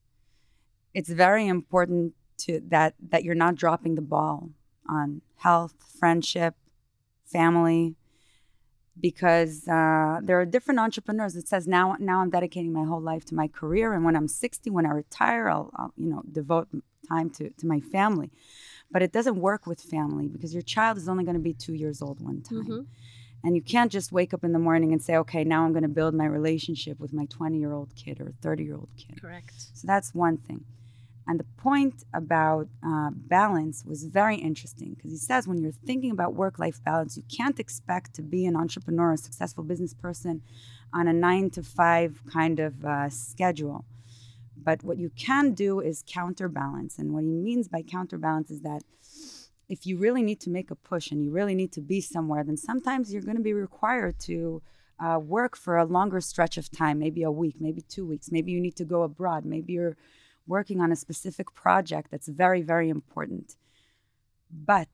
it's very important to that that you're not dropping the ball on health, friendship, family, because uh, there are different entrepreneurs that says now now I'm dedicating my whole life to my career, and when I'm 60, when I retire, I'll, I'll you know devote time to to my family. But it doesn't work with family because your child is only going to be two years old one time. Mhm. And you can't just wake up in the morning and say, okay, now I'm going to build my relationship with my 20 year old kid or 30 year old kid. Correct. So that's one thing. And the point about uh, balance was very interesting because he says when you're thinking about work life balance, you can't expect to be an entrepreneur, a successful business person on a nine to five kind of uh, schedule. But what you can do is counterbalance. And what he means by counterbalance is that if you really need to make a push and you really need to be somewhere, then sometimes you're going to be required to uh, work for a longer stretch of time, maybe a week, maybe two weeks. Maybe you need to go abroad. Maybe you're working on a specific project that's very, very important. But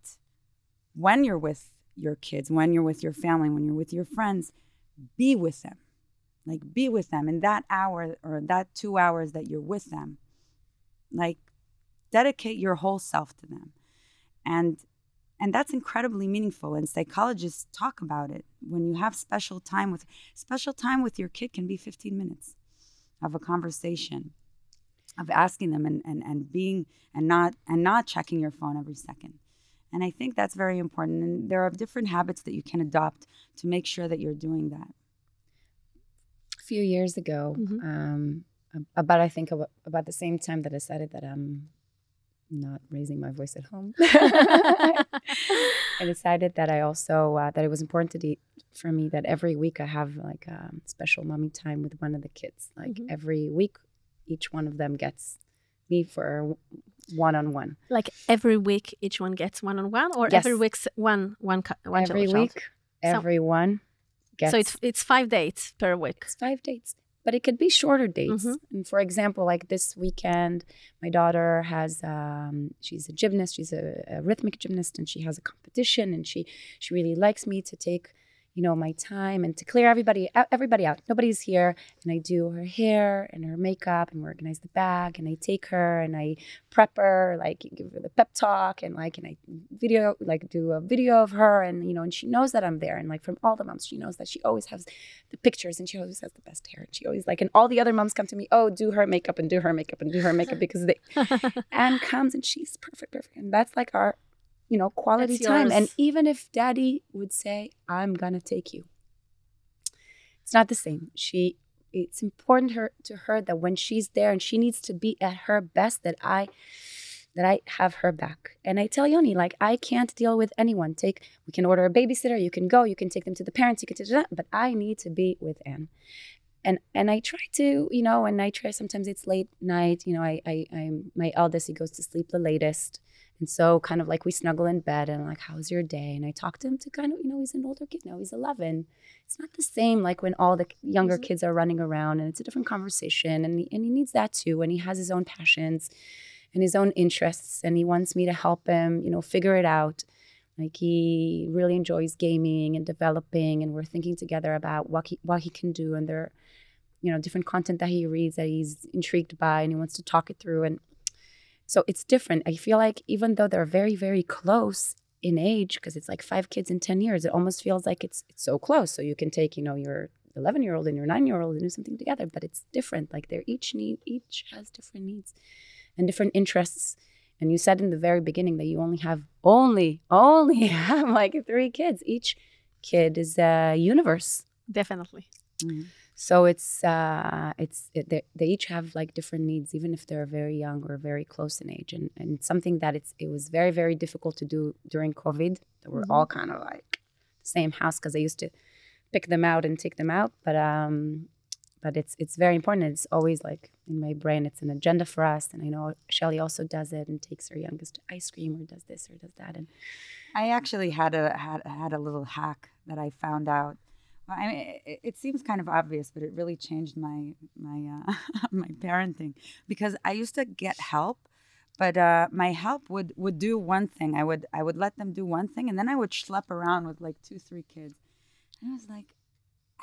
when you're with your kids, when you're with your family, when you're with your friends, be with them. Like, be with them in that hour or that two hours that you're with them. Like, dedicate your whole self to them. And and that's incredibly meaningful and psychologists talk about it. When you have special time with special time with your kid can be 15 minutes of a conversation of asking them and, and, and being and not and not checking your phone every second. And i think that's very important and there are different habits that you can adopt to make sure that you're doing that. A few years ago, Mhm. um, about I think about, about the same time that I decided that I'm not raising my voice at home. *laughs* *laughs* I decided that I also uh, that it was important to de- for me that every week I have like a special mommy time with one of the kids. Like Mhm. every week, each one of them gets me for one on one. Like every week, each one gets one on one, or Yes. every week's one one one Every child? week, everyone gets. So it's it's five dates per week. It's five dates, but it could be shorter dates. Mhm. And for example, like this weekend, my daughter has um, she's a gymnast. She's a, a rhythmic gymnast, and she has a competition, and she she really likes me to take you know, my time and to clear everybody everybody out. Nobody's here, and I do her hair and her makeup and organize the bag, and I take her and I prep her, like give her the pep talk, and like and I video like do a video of her, and you know, and she knows that I'm there, and like from all the moms, she knows that she always has the pictures, and she always has the best hair, and she always like, and all the other moms come to me, oh, do her makeup and do her makeup and do her makeup because they, *laughs* and comes and she's perfect, perfect, and that's like our you know, quality That's time. yours. And even if daddy would say, I'm gonna take you, it's not the same. She it's important her to her that when she's there and she needs to be at her best, that I that I have her back. And I tell Yoni, like, I can't deal with anyone. Take we can order a babysitter, you can go, you can take them to the parents, you can do that, but I need to be with Anne. And and I try to, you know, and I try sometimes it's late night, you know, I I I'm my eldest, he goes to sleep the latest. And so, kind of like we snuggle in bed and like, how's your day? And I talk to him to kind of, you know, he's an older kid now, he's 11. It's not the same like when all the younger mm-hmm. kids are running around and it's a different conversation. And he, and he needs that too. And he has his own passions and his own interests. And he wants me to help him, you know, figure it out. Like he really enjoys gaming and developing. And we're thinking together about what he, what he can do. And there, you know, different content that he reads that he's intrigued by and he wants to talk it through. And so it's different. I feel like even though they're very, very close in age, because it's like five kids in 10 years, it almost feels like it's it's so close. So you can take, you know, your 11 year old and your nine year old and do something together, but it's different. Like they're each need, each has different needs and different interests. And you said in the very beginning that you only have, only, only *laughs* have like three kids. Each kid is a universe. Definitely. Mhm. So it's uh, it's it, they, they each have like different needs, even if they're very young or very close in age, and and something that it's it was very very difficult to do during COVID. That we're all kind of like the same house because I used to pick them out and take them out, but um, but it's it's very important. It's always like in my brain. It's an agenda for us, and I know Shelly also does it and takes her youngest to ice cream or does this or does that, and I actually had a had had a little hack that I found out. Well, I mean, it, it seems kind of obvious, but it really changed my my uh, *laughs* my parenting because I used to get help, but uh, my help would would do one thing. I would I would let them do one thing, and then I would schlep around with like two three kids, and I was like,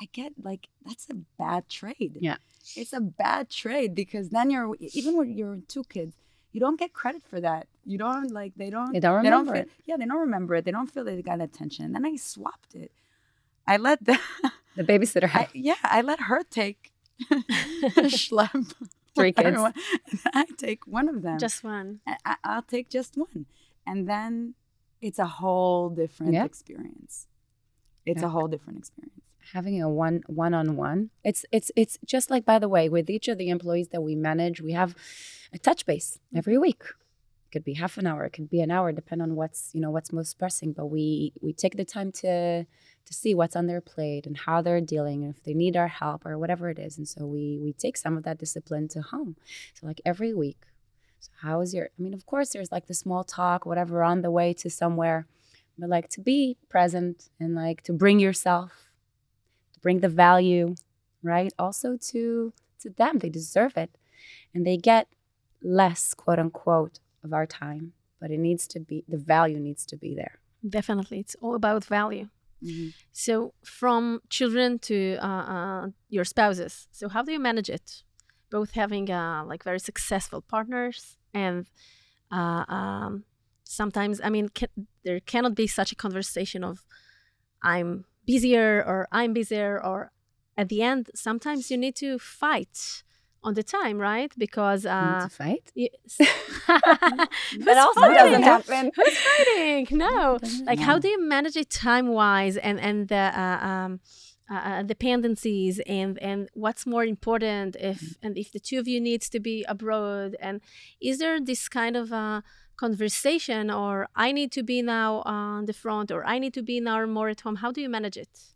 I get like that's a bad trade. Yeah. it's a bad trade because then you're even when you're two kids. You don't get credit for that. You don't like they don't They don't they don't remember feel, it. Yeah, they don't remember it. They don't feel they got attention. And then I swapped it. I let the *laughs* the babysitter I, have yeah, I let her take the *laughs* *laughs* schlep Three kids. everyone, I take one of them. Just one. I, I- I'll take just one, and then it's a whole different Yeah. experience. It's Yeah. a whole different experience. having a one one on one. It's it's it's just like by the way, with each of the employees that we manage, we have a touch base every week. It could be half an hour, it could be an hour, depending on what's you know what's most pressing. But we we take the time to to see what's on their plate and how they're dealing, and if they need our help or whatever it is. And so we we take some of that discipline to home. So like every week. So how is your? I mean, of course, there's like the small talk, whatever, on the way to somewhere. But like to be present and like to bring yourself to bring the value right also to to them they deserve it and they get less quote unquote of our time but it needs to be the value needs to be there Definitely. It's all about value. So, from children to uh, uh, your spouses. So, how do you manage it? Both having uh, like very successful partners and uh, um, sometimes, I mean, ca- there cannot be such a conversation of I'm busier or I'm busier or at the end, sometimes you need to fight on the time, right? Because uh, to fight that *laughs* also doesn't happen Who's fighting? *laughs* No. Like, how do you manage it time wise and and the uh, um, uh, uh, dependencies and and what's more important if and if the two of you needs to be abroad and is there this kind of uh, conversation or I need to be now on the front or I need to be now more at home? How do you manage it?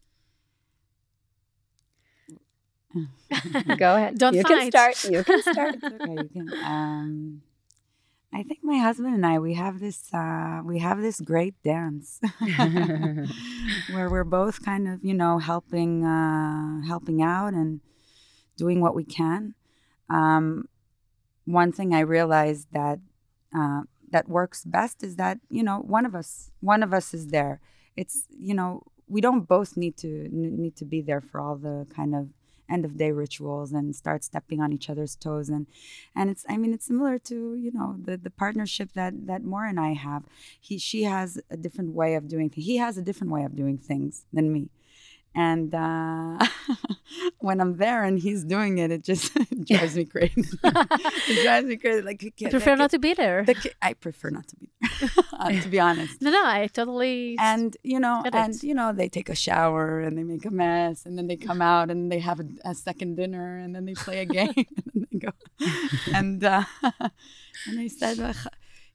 *laughs* go ahead Don't you can start you can start *laughs* okay. You can. Um, I think my husband and I we have this uh, we have this great dance *laughs* where we're both kind of you know helping uh, helping out and doing what we can. Um, one thing I realized that uh, that works best is that you know one of us one of us is there. It's you know we don't both need to n- need to be there for all the kind of end of day rituals and start stepping on each other's toes and and it's I mean it's similar to you know the the partnership that that Mor and I have. He she has a different way of doing things. He has a different way of doing things than me. And uh, *laughs* when I'm there and he's doing it, it just *laughs* *laughs* drives me crazy. it drives me crazy. Like, I prefer not to be there. The, I prefer not to be there, uh, to be honest. No, no, I totally. And you know, and it. you know, they take a shower and they make a mess, and then they come out and they have a, a second dinner, and then they play a game, and then they go. and uh, and I said,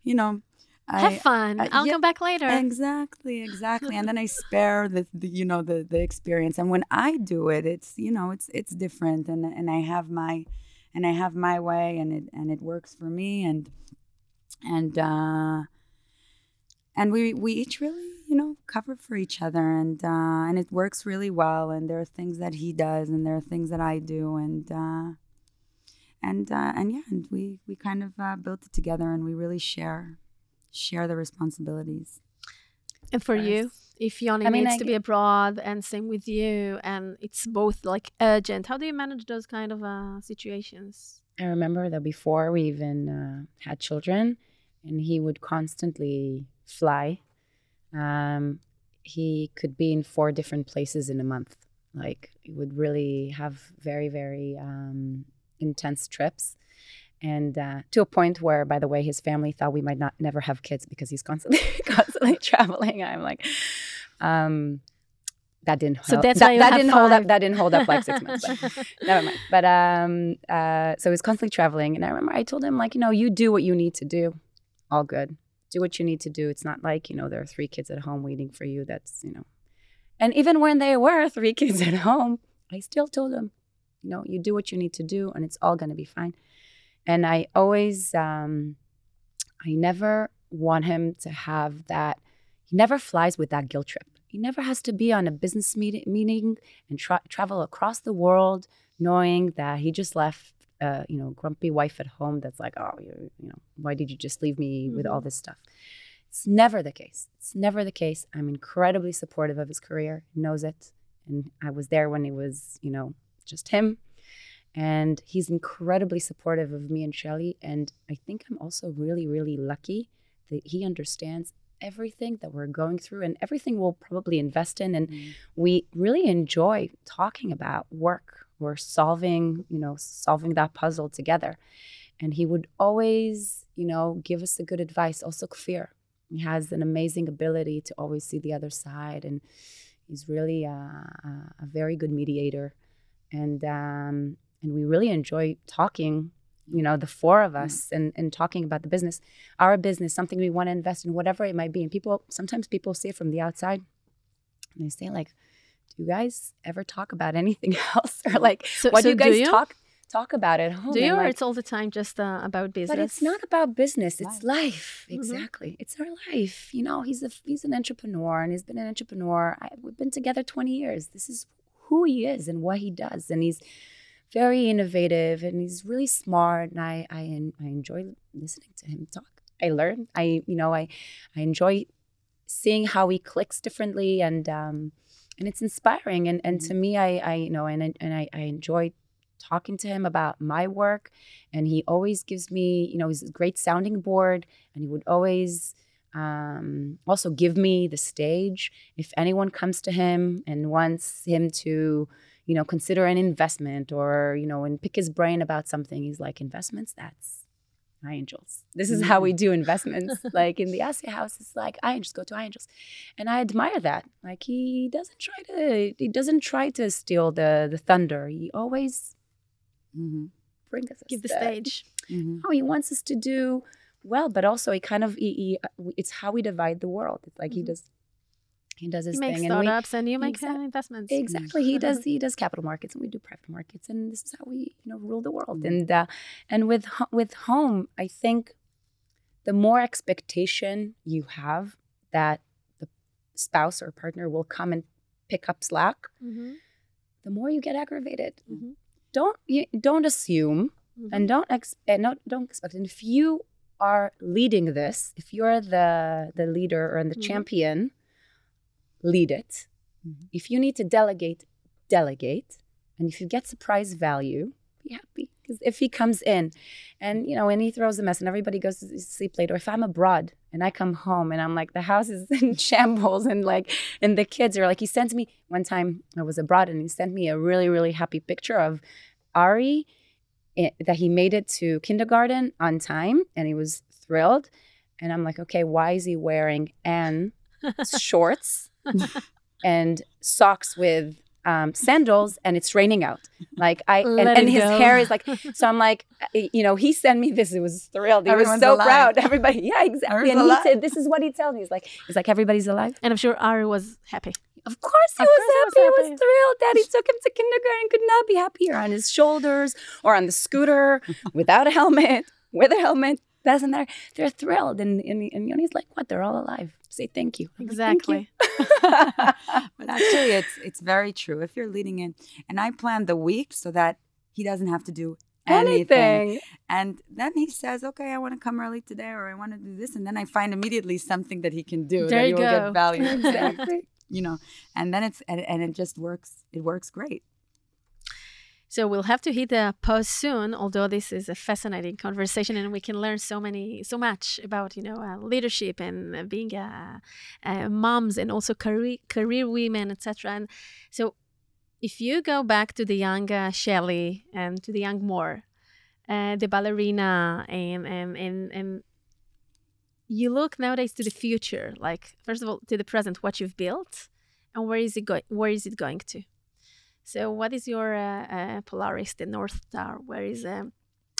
you know, I, Have fun. uh, I'll yeah, come back later. Exactly, exactly. and then I spare the, the you know the the experience. And when I do it, it's you know it's it's different, and and I have my and I have my way, and it and it works for me, and and uh, and we we each really you know cover for each other, and uh, and it works really well. And there are things that he does, and there are things that I do, and. Uh, and uh, and yeah, and we we kind of uh, built it together, and we really share share the responsibilities. and for you, if Yoni I mean, needs I to g- be abroad, and same with you, and it's both like urgent, how do you manage those kind of uh, situations? I remember that before we even uh, had children, and he would constantly fly. Um, he could be in four different places in a month. Like he would really have very, very um, intense trips, and uh, to a point where, by the way, his family thought we might not never have kids because he's constantly, *laughs* constantly traveling. I'm like, um, that didn't. So help. that's that, that didn't hold up. That didn't hold up like six *laughs* months. But never mind. But um, uh, so he's constantly traveling, and I remember I told him like, you know, you do what you need to do, all good. Do what you need to do. It's not like you know there are three kids at home waiting for you. That's you know, and even when there were three kids at home, I still told him, you know, you do what you need to do, and it's all gonna be fine. And I always, um, I never want him to have that. He never flies with that guilt trip. He never has to be on a business meeting, meeting and tra- travel across the world, knowing that he just left, uh, you know, grumpy wife at home. That's like, oh, you, you know, why did you just leave me with all this stuff? It's never the case. It's never the case. I'm incredibly supportive of his career. Knows it, and I was there when it was, you know, just him. And he's incredibly supportive of me and Shelly. And I think I'm also really, really lucky that he understands everything that we're going through and everything we'll probably invest in. And we really enjoy talking about work. We're solving, you know, solving that puzzle together. And he would always, you know, give us the good advice. Also, Kfir. He has an amazing ability to always see the other side. And he's really a, a, a very good mediator. And, um, and we really enjoy talking you know the four of us and, and talking about the business our business something we want to invest in whatever it might be and people sometimes people see it from the outside and they say like do you guys ever talk about anything *laughs* else or like So- what so do you do guys you? talk talk about it home Do you, And, or it's all the time just uh, about business? but it's not about business. It's life. Mhm. Exactly. It's our life. You know, he's a he's an entrepreneur and he's been an entrepreneur. I, we've been together 20 years. This is who he is and what he does. And he's very innovative and he's really smart. And I I, I enjoy listening to him talk. I learn. I you know I I enjoy seeing how he clicks differently and um and it's inspiring. And and to me, I I you know and and I, I enjoy talking to him about my work and he always gives me you know he's a great sounding board and he would always um, also give me the stage if anyone comes to him and wants him to you know consider an investment or you know and pick his brain about something he's like investments that's angels this is how we do investments *laughs* like in the Assia house it's like iAngels go to angels and i admire that like he doesn't try to he doesn't try to steal the the thunder he always Mm-hmm. brings us Give the stage. Mm-hmm. how he wants us to do well, but also he kind of he, he, it's how we divide the world. It's like he Mhm. does he does his He makes thing, and we startups and you make uh, investments. exactly he does he does capital markets and we do private markets, and this is how we you know rule the world. Mhm. And uh, and with with home, I think the more expectation you have that the spouse or partner will come and pick up slack, Mhm, the more you get aggravated. mhm, Don't you, don't assume mhm. and don't ex- and not, don't expect. And if you are leading this, if you're the the leader or the Mhm. champion, lead it. Mm-hmm. If you need to delegate, delegate. And if you get surprise value, be happy. Because if he comes in and, you know, and he throws a mess and everybody goes to sleep late, or if I'm abroad and I come home and I'm like, the house is *laughs* in shambles and like, and the kids are like, he sent me one time I was abroad and he sent me a really, really happy picture of Ari it, that he made it to kindergarten on time and he was thrilled. And I'm like, okay, why is he wearing and *laughs* shorts *laughs* and socks with um, sandals and it's raining out. Like I and, and his go. hair is like *laughs* so. I'm like, you know, he sent me this. It was thrilled. He Everyone's was so alive. proud. Everybody, yeah, exactly. Everyone's and alive. he said, "This is what he tells me." He's like, he's like, everybody's alive. And I'm sure Ari was happy. Of course he, of was, course happy. he was happy. He was thrilled. Daddy took him to kindergarten. Could not be happier on his shoulders or on the scooter without a helmet, with a helmet. Doesn't matter. They're thrilled. And, and, and Yoni's like, what? They're all alive. Say thank you. Exactly. Thank you. *laughs* but actually, it's it's very true. If you're leading in, and I plan the week so that he doesn't have to do anything. anything. And then he says, "Okay, I want to come early today, or I want to do this," and then I find immediately something that he can do there that he will go. get value. *laughs* exactly. you know, and then it's and, and it just works. It works great. So we'll have to hit a pause soon, although this is a fascinating conversation and we can learn so many, so much about, you know, uh, leadership and uh, being moms and also career, career women, etc. And so if you go back to the young uh, Shelly and to the young Mor, uh, the ballerina and, and, and, and you look nowadays to the future, like first of all to the present, what you've built, and where is it going? Where is it going to? So, what is your uh, uh, Polaris, the North Star? Where is um,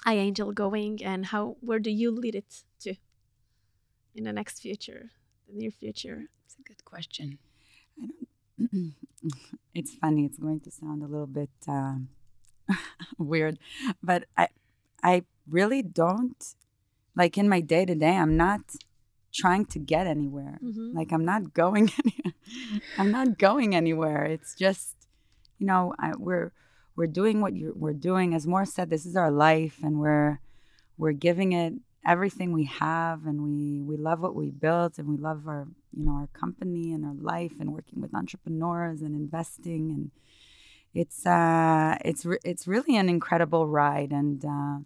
Angel going, and how? Where do you lead it to in the next future, the near future? It's a good question. I don't. *clears throat* it's funny. It's going to sound a little bit uh, *laughs* weird, but I, I really don't like in my day to day. I'm not trying to get anywhere. Mm-hmm. Like I'm not going. *laughs* Any, I'm not going anywhere. It's just you know, I, we're we're doing what you we're doing. As Mor said, this is our life, and we're we're giving it everything we have, and we we love what we built, and we love our you know our company and our life, and working with entrepreneurs and investing, and it's uh it's re- it's really an incredible ride, and uh,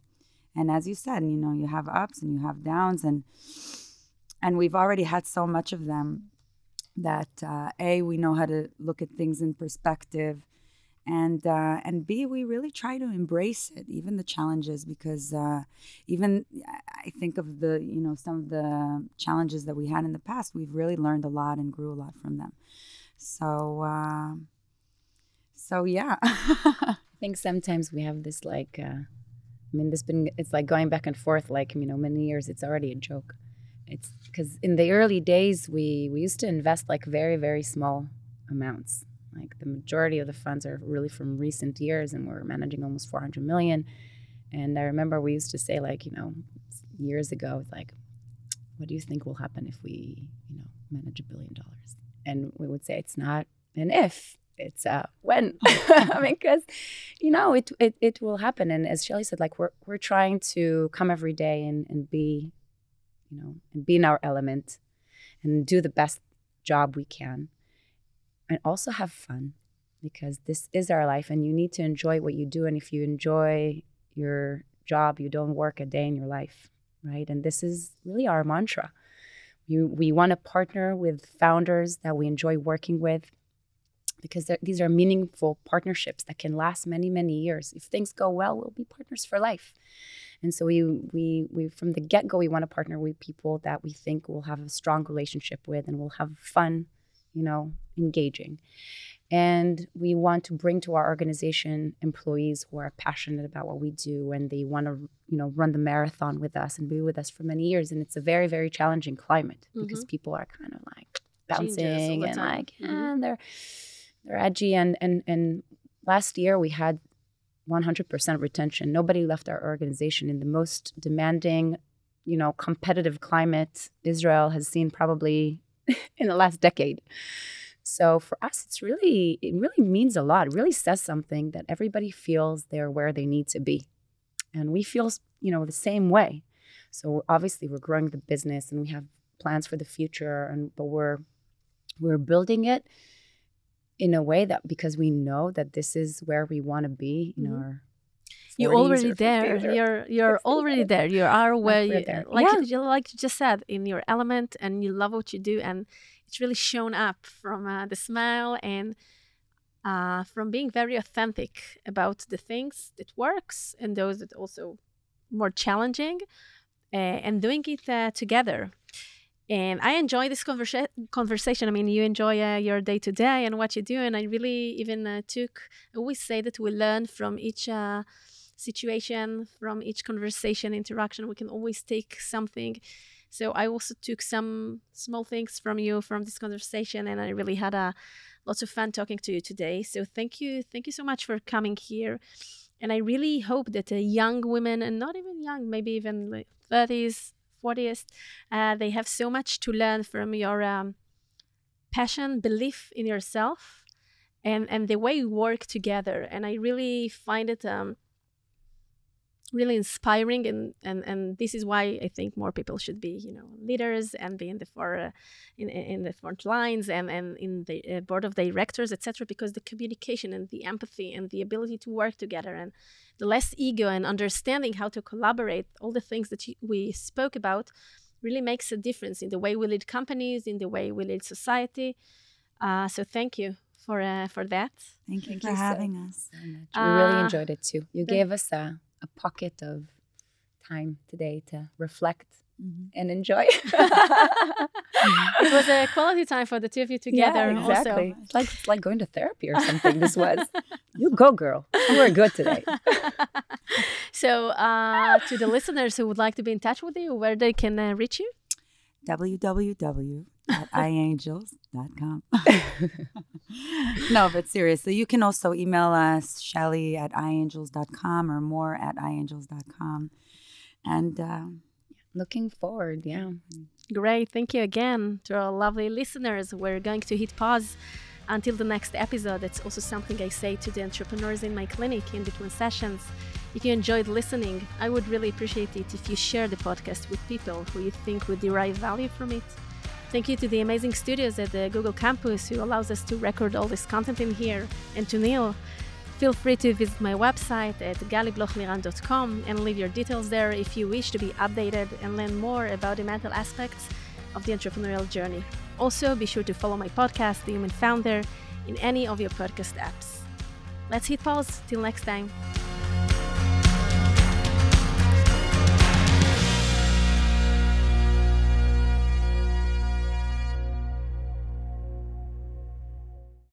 and as you said, you know, you have ups and you have downs, and and we've already had so much of them that uh, a we know how to look at things in perspective and uh, and B, we really try to embrace it, even the challenges, because uh, even I think of the you know some of the challenges that we had in the past, we've really learned a lot and grew a lot from them. So uh, so yeah, *laughs* I think sometimes we have this like, uh, I mean, this been it's like going back and forth, like you know, many years. It's already a joke. It's because in the early days we we used to invest like very very small amounts like the majority of the funds are really from recent years, and we're managing almost 400 million. And I remember we used to say, like, you know, years ago, it's like, what do you think will happen if we, you know, manage a billion dollars? And we would say it's not an if, it's a when, *laughs* *laughs* because you know it, it it will happen. And as Shelly said, like we're we're trying to come every day and and be, you know, and be in our element, and do the best job we can and also have fun because this is our life and you need to enjoy what you do and if you enjoy your job you don't work a day in your life right? And this is really our mantra. You, we want to partner with founders that we enjoy working with because these are meaningful partnerships that can last many many years. If things go well we'll be partners for life. And so we we we from the get-go we want to partner with people that we think will have a strong relationship with and we'll have fun you know, engaging. And we want to bring to our organization employees who are passionate about what we do and they want to, you know, run the marathon with us and be with us for many years. And it's a very, very challenging climate mm-hmm. because people are kind of like bouncing and like, mm-hmm. and they're they're edgy. And and and last year we had 100% retention. Nobody left our organization in the most demanding, you know, competitive climate Israel has seen probably *laughs* in the last decade. So for us, it's really, it really means a lot. It really says something that everybody feels they're where they need to be. And we feel, you know, the same way. So obviously we're growing the business and we have plans for the future and but we're we're building it in a way that because we know that this is where we want to be in Mhm. our You're already there. You're you're 60s, already there. You are where you there. like Yeah. you, you- like you just said in your element, and you love what you do, and it's really shown up from uh, the smile and uh, from being very authentic about the things that works and those that also more challenging, uh, and doing it uh, together. And I enjoy this conversa- conversation. I mean, you enjoy uh, your day to day and what you do, and I really even uh, took. we say that we learn from each. Uh, situation from each conversation interaction we can always take something. So i also took some small things from you from this conversation and i really had a lots of fun talking to you today. So thank you thank you so much for coming here. And i really hope that uh, young women and not even young maybe even like 30s 40s uh, they have so much to learn from your um, passion belief in yourself and and the way you work together. And i really find it um, really inspiring and, and and this is why I think more people should be you know leaders and be in the for uh, in in the front lines and and in the uh, board of directors etc because the communication and the empathy and the ability to work together and the less ego and understanding how to collaborate all the things that you, we spoke about really makes a difference in the way we lead companies in the way we lead society uh, so thank you for uh, for that Thank you Thank for you so- having us. so much. We really Uh, enjoyed it too. You the- gave us a, a pocket of time today to reflect Mhm. and enjoy. *laughs* it was a quality time for the two of you together Yeah, exactly. also It's like it's like going to therapy or something. this was. *laughs* You go, girl. You were good today. *laughs* so, uh, to the listeners who would like to be in touch with you, where they can uh, reach you? www.iangels.com. *laughs* no, but seriously, you can also email us, Shelly at iangels.com or Mor at iangels.com. And uh, Looking forward. Yeah. Great. Thank you again to our lovely listeners. We're going to hit pause until the next episode. It's also something I say to the entrepreneurs in my clinic in between sessions. If you enjoyed listening, I would really appreciate it if you share the podcast with people who you think would derive value from it. Thank you to the amazing studios at the Google campus who allows us to record all this content in here, and to Neil. Feel free to visit my website at galiblochliran.com and leave your details there if you wish to be updated and learn more about the mental aspects of the entrepreneurial journey. Also, be sure to follow my podcast, The Human Founder, in any of your podcast apps. Let's hit pause. Till next time.